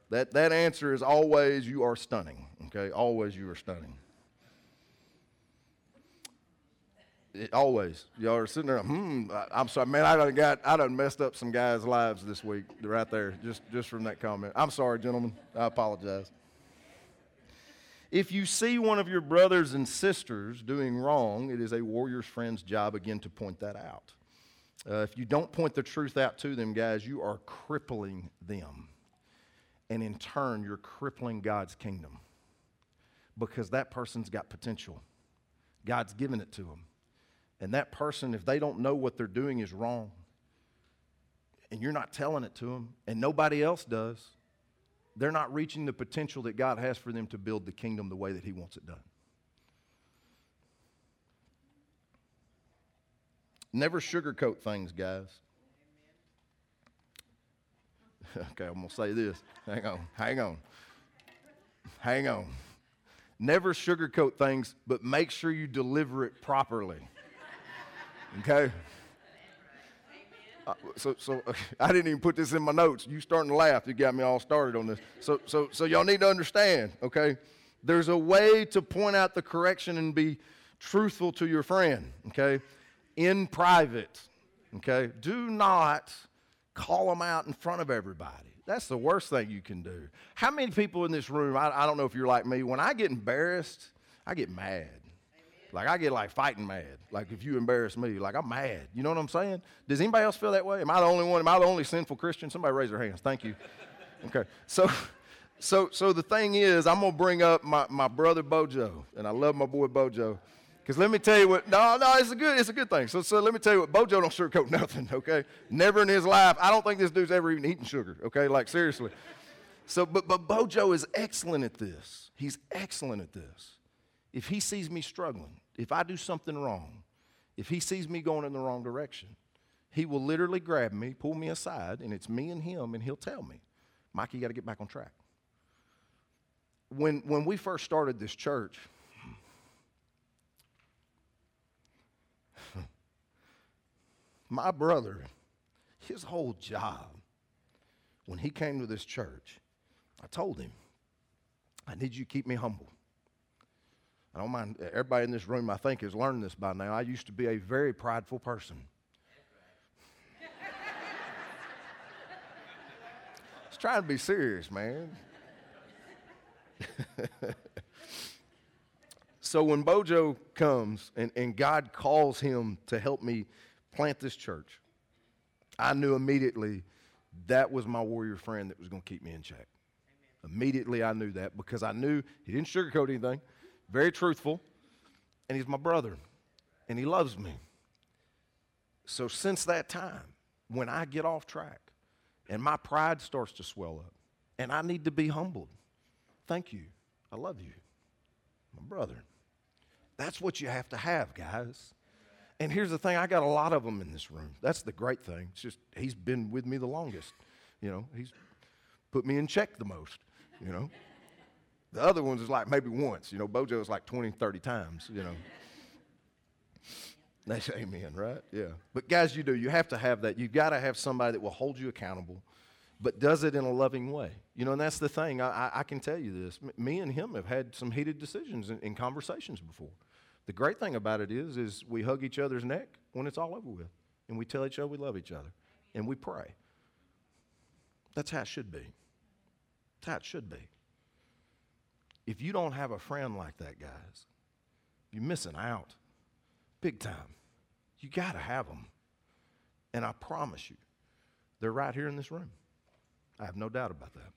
that, that answer is always you are stunning, okay? Always you are stunning. It, always. Y'all are sitting there, hmm, I, am sorry, man, I done got, I done messed up some guys' lives this week right there, just, just from that comment. I'm sorry, gentlemen. I apologize. If you see one of your brothers and sisters doing wrong, it is a warrior's friend's job again to point that out. Uh, if you don't point the truth out to them, guys, you are crippling them. And in turn, you're crippling God's kingdom because that person's got potential. God's given it to them. And that person, if they don't know what they're doing is wrong, and you're not telling it to them, and nobody else does, they're not reaching the potential that God has for them to build the kingdom the way that He wants it done. Never sugarcoat things, guys. okay, I'm going to say this. Hang on, hang on, hang on. Never sugarcoat things, but make sure you deliver it properly. Okay? Uh, so, so I didn't even put this in my notes. You starting to laugh. You got me all started on this. So, so, so y'all need to understand. Okay, there's a way to point out the correction and be truthful to your friend. Okay, in private. Okay, do not call them out in front of everybody. That's the worst thing you can do. How many people in this room? I, I don't know if you're like me. When I get embarrassed, I get mad. Like I get like fighting mad. Like if you embarrass me, like I'm mad. You know what I'm saying? Does anybody else feel that way? Am I the only one? Am I the only sinful Christian? Somebody raise their hands. Thank you. Okay. So so so the thing is, I'm gonna bring up my, my brother Bojo, and I love my boy Bojo. Because let me tell you what, no, no, it's a good, it's a good thing. So, so let me tell you what, Bojo don't sugarcoat nothing, okay? Never in his life. I don't think this dude's ever even eaten sugar, okay? Like seriously. So, but but Bojo is excellent at this. He's excellent at this. If he sees me struggling, if I do something wrong, if he sees me going in the wrong direction, he will literally grab me, pull me aside, and it's me and him, and he'll tell me, Mike, you got to get back on track. When, when we first started this church, my brother, his whole job, when he came to this church, I told him, I need you to keep me humble. I don't mind, everybody in this room, I think, has learned this by now. I used to be a very prideful person. I trying to be serious, man. so when Bojo comes and, and God calls him to help me plant this church, I knew immediately that was my warrior friend that was going to keep me in check. Amen. Immediately I knew that because I knew he didn't sugarcoat anything very truthful, and he's my brother, and he loves me. So since that time, when I get off track and my pride starts to swell up and I need to be humbled, thank you. I love you, my brother. That's what you have to have, guys. And here's the thing I got a lot of them in this room. That's the great thing. It's just, he's been with me the longest. You know, he's put me in check the most, you know. The other ones is like maybe once, you know. Bojo is like 20, 30 times, you know. That's amen, right? Yeah. But guys, you do. You have to have that. You've got to have somebody that will hold you accountable, but does it in a loving way. You know, and that's the thing. I, I, I can tell you this. Me and him have had some heated decisions in, in conversations before. The great thing about it is, is we hug each other's neck when it's all over with, and we tell each other we love each other, and we pray. That's how it should be. That's how it should be. If you don't have a friend like that, guys, you're missing out big time. You got to have them. And I promise you, they're right here in this room. I have no doubt about that.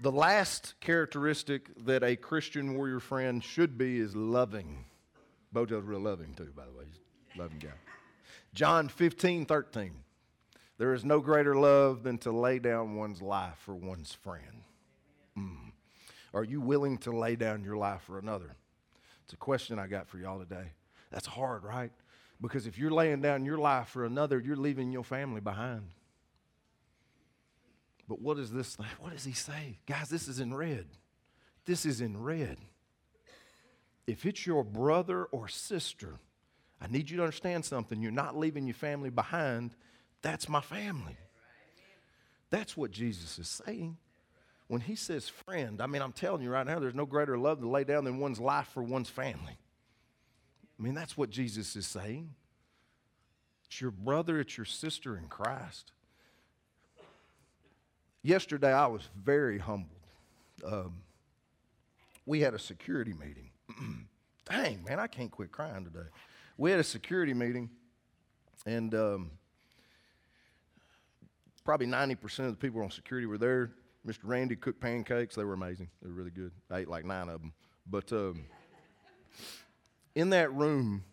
The last characteristic that a Christian warrior friend should be is loving. Bojo's real loving too, by the way. He's a loving guy. John 15, 13. There is no greater love than to lay down one's life for one's friend. Are you willing to lay down your life for another? It's a question I got for y'all today. That's hard, right? Because if you're laying down your life for another, you're leaving your family behind. But what is this? What does he say? Guys, this is in red. This is in red. If it's your brother or sister, I need you to understand something. You're not leaving your family behind. That's my family. That's what Jesus is saying when he says friend, I mean, I'm telling you right now, there's no greater love to lay down than one's life for one's family. I mean, that's what Jesus is saying. It's your brother, it's your sister in Christ. Yesterday, I was very humbled. Um, we had a security meeting. Dang, man, I can't quit crying today. We had a security meeting, and um, probably 90% of the people on security were there. Mr. Randy cooked pancakes. They were amazing. They were really good. I ate like nine of them. But um, in that room,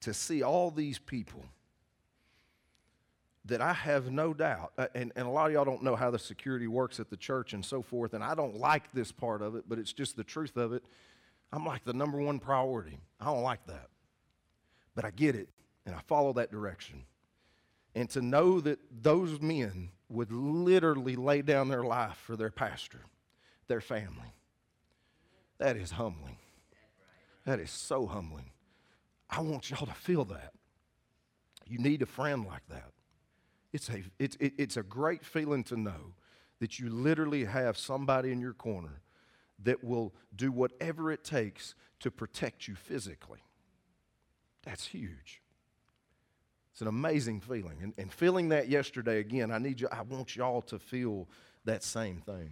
to see all these people that I have no doubt, uh, and, and a lot of y'all don't know how the security works at the church and so forth, and I don't like this part of it, but it's just the truth of it. I'm like the number one priority. I don't like that. But I get it, and I follow that direction. And to know that those men would literally lay down their life for their pastor, their family. That is humbling. That is so humbling. I want y'all to feel that. You need a friend like that. It's a, it's, it, it's a great feeling to know that you literally have somebody in your corner that will do whatever it takes to protect you physically. That's huge. It's an amazing feeling. And, and feeling that yesterday again, I need you, I want y'all to feel that same thing.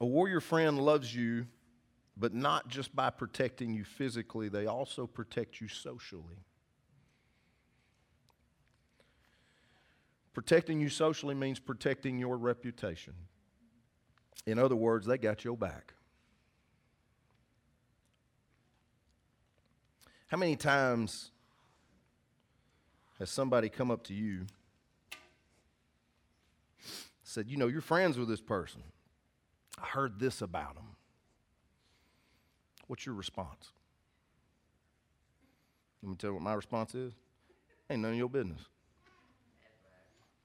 A warrior friend loves you, but not just by protecting you physically, they also protect you socially. Protecting you socially means protecting your reputation. In other words, they got your back. How many times has somebody come up to you said, You know, you're friends with this person. I heard this about them. What's your response? Let me tell you what my response is. Ain't none of your business.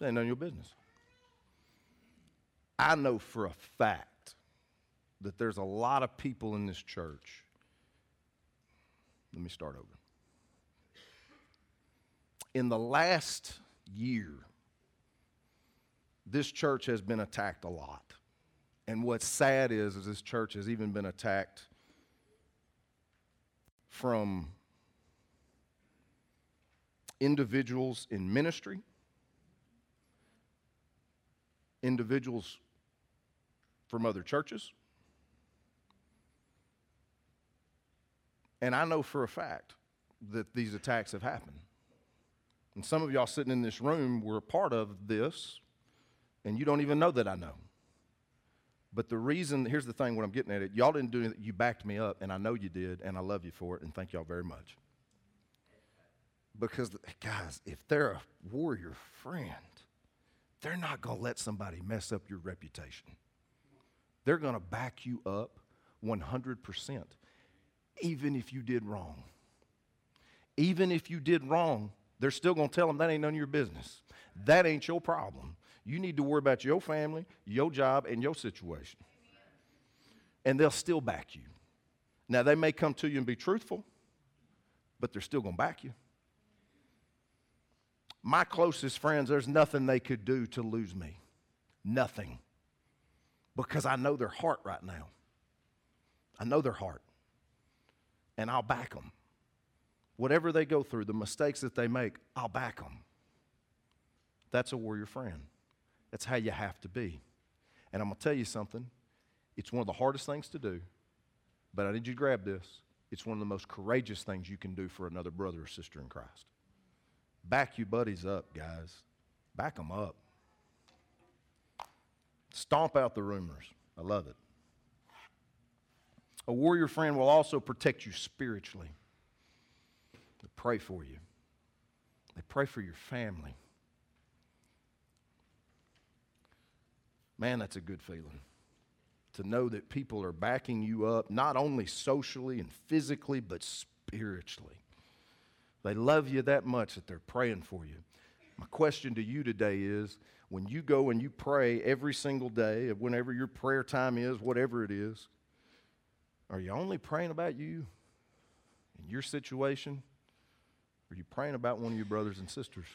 Ain't none of your business. I know for a fact that there's a lot of people in this church. Let me start over in the last year, this church has been attacked a lot. And what's sad is, is this church has even been attacked from individuals in ministry, individuals from other churches. And I know for a fact that these attacks have happened. And some of y'all sitting in this room were a part of this, and you don't even know that I know. But the reason, here's the thing, what I'm getting at it, y'all didn't do anything, you backed me up, and I know you did, and I love you for it, and thank y'all very much. Because, guys, if they're a warrior friend, they're not going to let somebody mess up your reputation. They're going to back you up 100%, even if you did wrong. Even if you did wrong, they're still going to tell them that ain't none of your business. That ain't your problem. You need to worry about your family, your job, and your situation. And they'll still back you. Now, they may come to you and be truthful, but they're still going to back you. My closest friends, there's nothing they could do to lose me. Nothing. Because I know their heart right now. I know their heart. And I'll back them. Whatever they go through, the mistakes that they make, I'll back them. That's a warrior friend. That's how you have to be. And I'm going to tell you something. It's one of the hardest things to do, but I need you to grab this. It's one of the most courageous things you can do for another brother or sister in Christ. Back you buddies up, guys. Back them up. Stomp out the rumors. I love it. A warrior friend will also protect you spiritually. Pray for you, they pray for your family. Man, that's a good feeling. To know that people are backing you up, not only socially and physically, but spiritually. They love you that much that they're praying for you. My question to you today is when you go and you pray every single day, whenever your prayer time is, whatever it is, are you only praying about you and your situation? Are you praying about one of your brothers and sisters?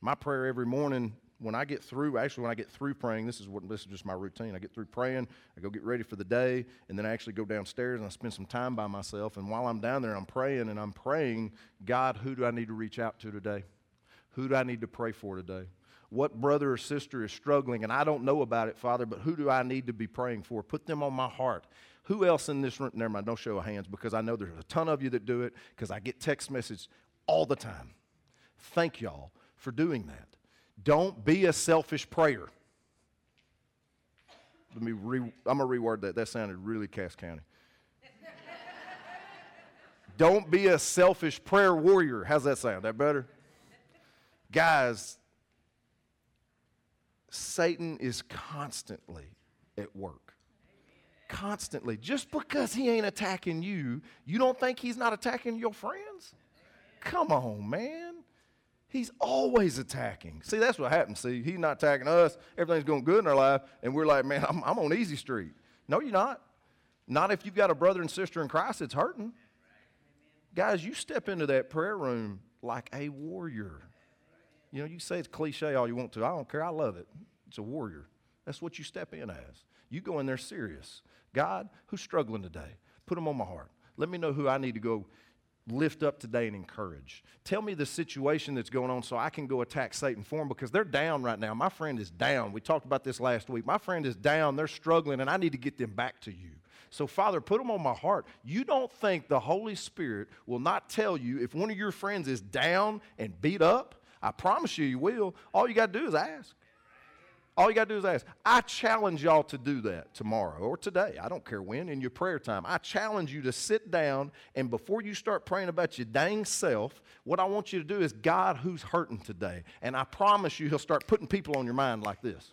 My prayer every morning when I get through, actually, when I get through praying, this is what this is just my routine. I get through praying, I go get ready for the day, and then I actually go downstairs and I spend some time by myself. And while I'm down there, I'm praying and I'm praying, God, who do I need to reach out to today? Who do I need to pray for today? What brother or sister is struggling, and I don't know about it, Father, but who do I need to be praying for? Put them on my heart. Who else in this room? Never mind, don't show of hands because I know there's a ton of you that do it because I get text messages all the time. Thank y'all for doing that. Don't be a selfish prayer. Let me re, I'm going to reword that. That sounded really Cass County. Don't be a selfish prayer warrior. How's that sound? That better? Guys, Satan is constantly at work. Constantly. Just because he ain't attacking you, you don't think he's not attacking your friends? Come on, man. He's always attacking. See, that's what happens. See, he's not attacking us. Everything's going good in our life, and we're like, man, I'm, I'm on easy street. No, you're not. Not if you've got a brother and sister in Christ that's hurting. Guys, you step into that prayer room like a warrior. You know, you say it's cliche all you want to. I don't care. I love it. It's a warrior. That's what you step in as. You go in there serious. God, who's struggling today? Put them on my heart. Let me know who I need to go lift up today and encourage. Tell me the situation that's going on so I can go attack Satan for them because they're down right now. My friend is down. We talked about this last week. My friend is down. They're struggling, and I need to get them back to you. So, Father, put them on my heart. You don't think the Holy Spirit will not tell you if one of your friends is down and beat up? I promise you, you will. All you got to do is ask. All you got to do is ask. I challenge y'all to do that tomorrow or today. I don't care when, in your prayer time. I challenge you to sit down and before you start praying about your dang self, what I want you to do is God who's hurting today. And I promise you, He'll start putting people on your mind like this.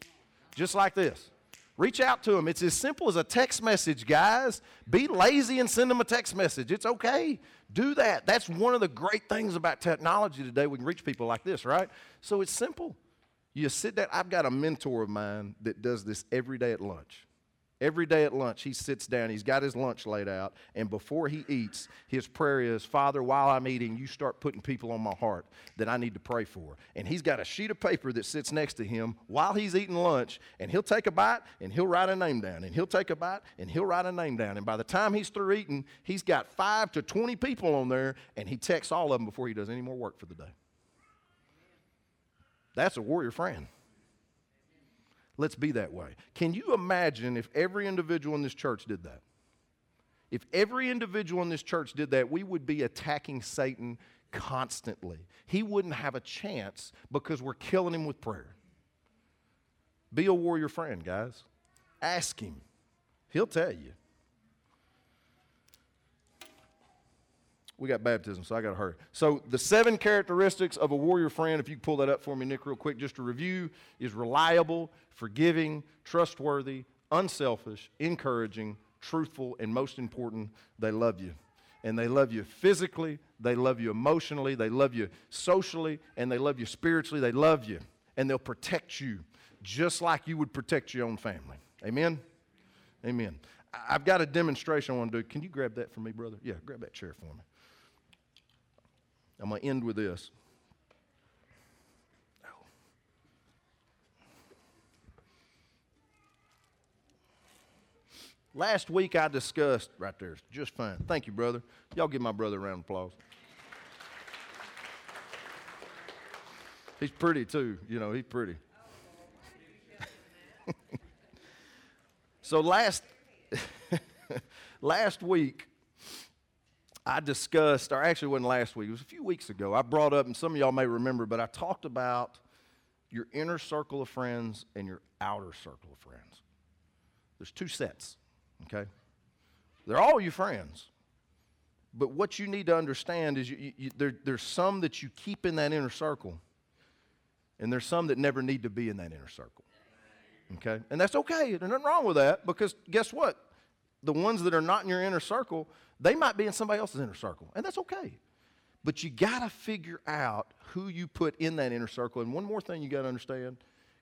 Just like this. Reach out to them. It's as simple as a text message, guys. Be lazy and send them a text message. It's okay. Do that. That's one of the great things about technology today. We can reach people like this, right? So it's simple. You sit there. I've got a mentor of mine that does this every day at lunch. Every day at lunch, he sits down, he's got his lunch laid out, and before he eats, his prayer is, Father, while I'm eating, you start putting people on my heart that I need to pray for. And he's got a sheet of paper that sits next to him while he's eating lunch, and he'll take a bite and he'll write a name down, and he'll take a bite and he'll write a name down. And by the time he's through eating, he's got five to 20 people on there, and he texts all of them before he does any more work for the day. That's a warrior friend. Let's be that way. Can you imagine if every individual in this church did that? If every individual in this church did that, we would be attacking Satan constantly. He wouldn't have a chance because we're killing him with prayer. Be a warrior friend, guys. Ask him, he'll tell you. We got baptism, so I got to hurry. So, the seven characteristics of a warrior friend, if you pull that up for me, Nick, real quick, just to review, is reliable, forgiving, trustworthy, unselfish, encouraging, truthful, and most important, they love you. And they love you physically, they love you emotionally, they love you socially, and they love you spiritually. They love you, and they'll protect you just like you would protect your own family. Amen? Amen. I've got a demonstration I want to do. Can you grab that for me, brother? Yeah, grab that chair for me. I'm going to end with this. Last week I discussed, right there, just fine. Thank you, brother. Y'all give my brother a round of applause. He's pretty too, you know, he's pretty. so last last week I discussed, or actually wasn't last week, it was a few weeks ago. I brought up, and some of y'all may remember, but I talked about your inner circle of friends and your outer circle of friends. There's two sets, okay? They're all your friends. But what you need to understand is you, you, there, there's some that you keep in that inner circle, and there's some that never need to be in that inner circle. Okay? And that's okay. There's nothing wrong with that because guess what? The ones that are not in your inner circle, they might be in somebody else's inner circle, and that's okay. But you got to figure out who you put in that inner circle. And one more thing you got to understand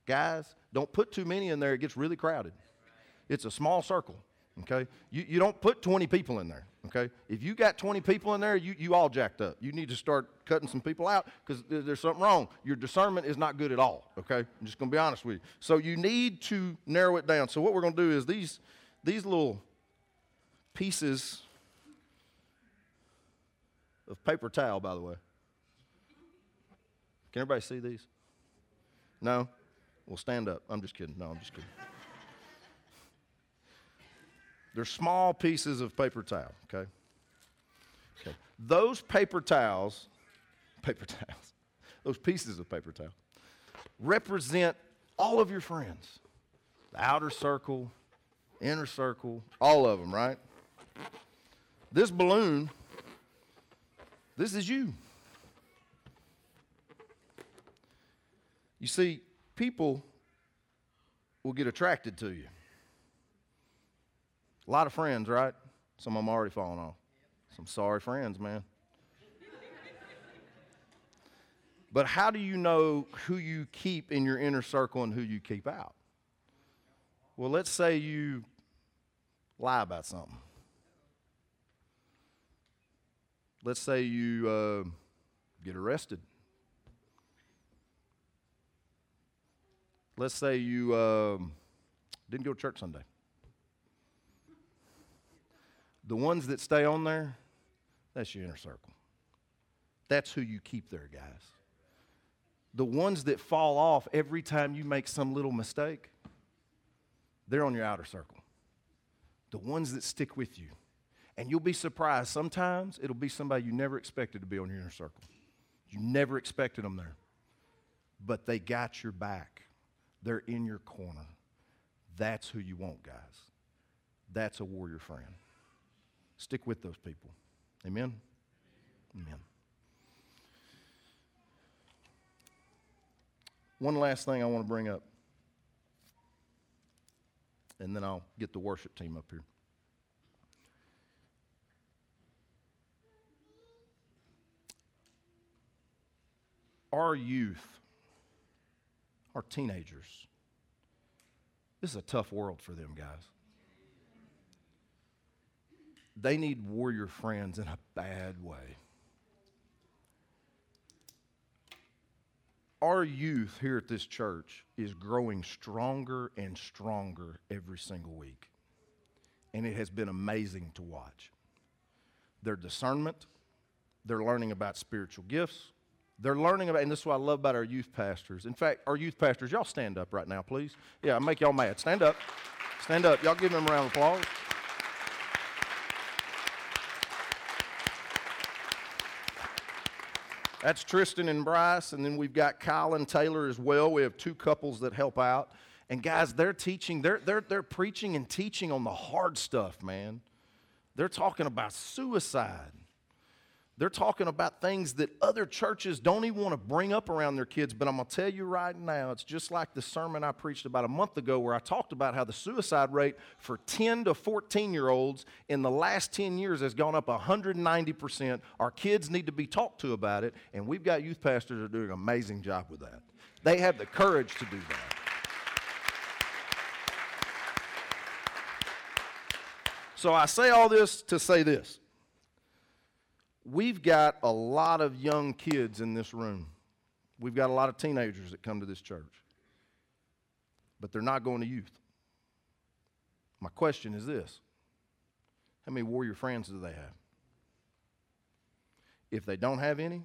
guys, don't put too many in there, it gets really crowded. It's a small circle, okay? You, you don't put 20 people in there, okay? If you got 20 people in there, you, you all jacked up. You need to start cutting some people out because there's something wrong. Your discernment is not good at all, okay? I'm just going to be honest with you. So you need to narrow it down. So what we're going to do is these, these little pieces of paper towel, by the way. Can everybody see these? No? Well, stand up. I'm just kidding. No, I'm just kidding. They're small pieces of paper towel, okay? Okay. Those paper towels, paper towels, those pieces of paper towel represent all of your friends. The outer circle, inner circle, all of them, right? This balloon this is you. You see, people will get attracted to you. A lot of friends, right? Some of them already falling off. Some sorry friends, man. but how do you know who you keep in your inner circle and who you keep out? Well, let's say you lie about something. Let's say you uh, get arrested. Let's say you uh, didn't go to church Sunday. The ones that stay on there, that's your inner circle. That's who you keep there, guys. The ones that fall off every time you make some little mistake, they're on your outer circle. The ones that stick with you, and you'll be surprised. Sometimes it'll be somebody you never expected to be on your inner circle. You never expected them there. But they got your back, they're in your corner. That's who you want, guys. That's a warrior friend. Stick with those people. Amen? Amen. One last thing I want to bring up, and then I'll get the worship team up here. Our youth, our teenagers, this is a tough world for them, guys. they need warrior friends in a bad way. Our youth here at this church is growing stronger and stronger every single week. And it has been amazing to watch. Their discernment, they're learning about spiritual gifts, they're learning about, and this is what I love about our youth pastors. In fact, our youth pastors, y'all stand up right now, please. Yeah, I make y'all mad. Stand up. Stand up. Y'all give them a round of applause. That's Tristan and Bryce, and then we've got Kyle and Taylor as well. We have two couples that help out. And guys, they're teaching, they're, they're, they're preaching and teaching on the hard stuff, man. They're talking about suicide. They're talking about things that other churches don't even want to bring up around their kids. But I'm going to tell you right now, it's just like the sermon I preached about a month ago where I talked about how the suicide rate for 10 to 14 year olds in the last 10 years has gone up 190%. Our kids need to be talked to about it, and we've got youth pastors that are doing an amazing job with that. They have the courage to do that. So I say all this to say this we've got a lot of young kids in this room. We've got a lot of teenagers that come to this church, but they're not going to youth. My question is this How many warrior friends do they have? If they don't have any,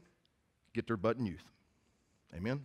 get their butt in youth. Amen?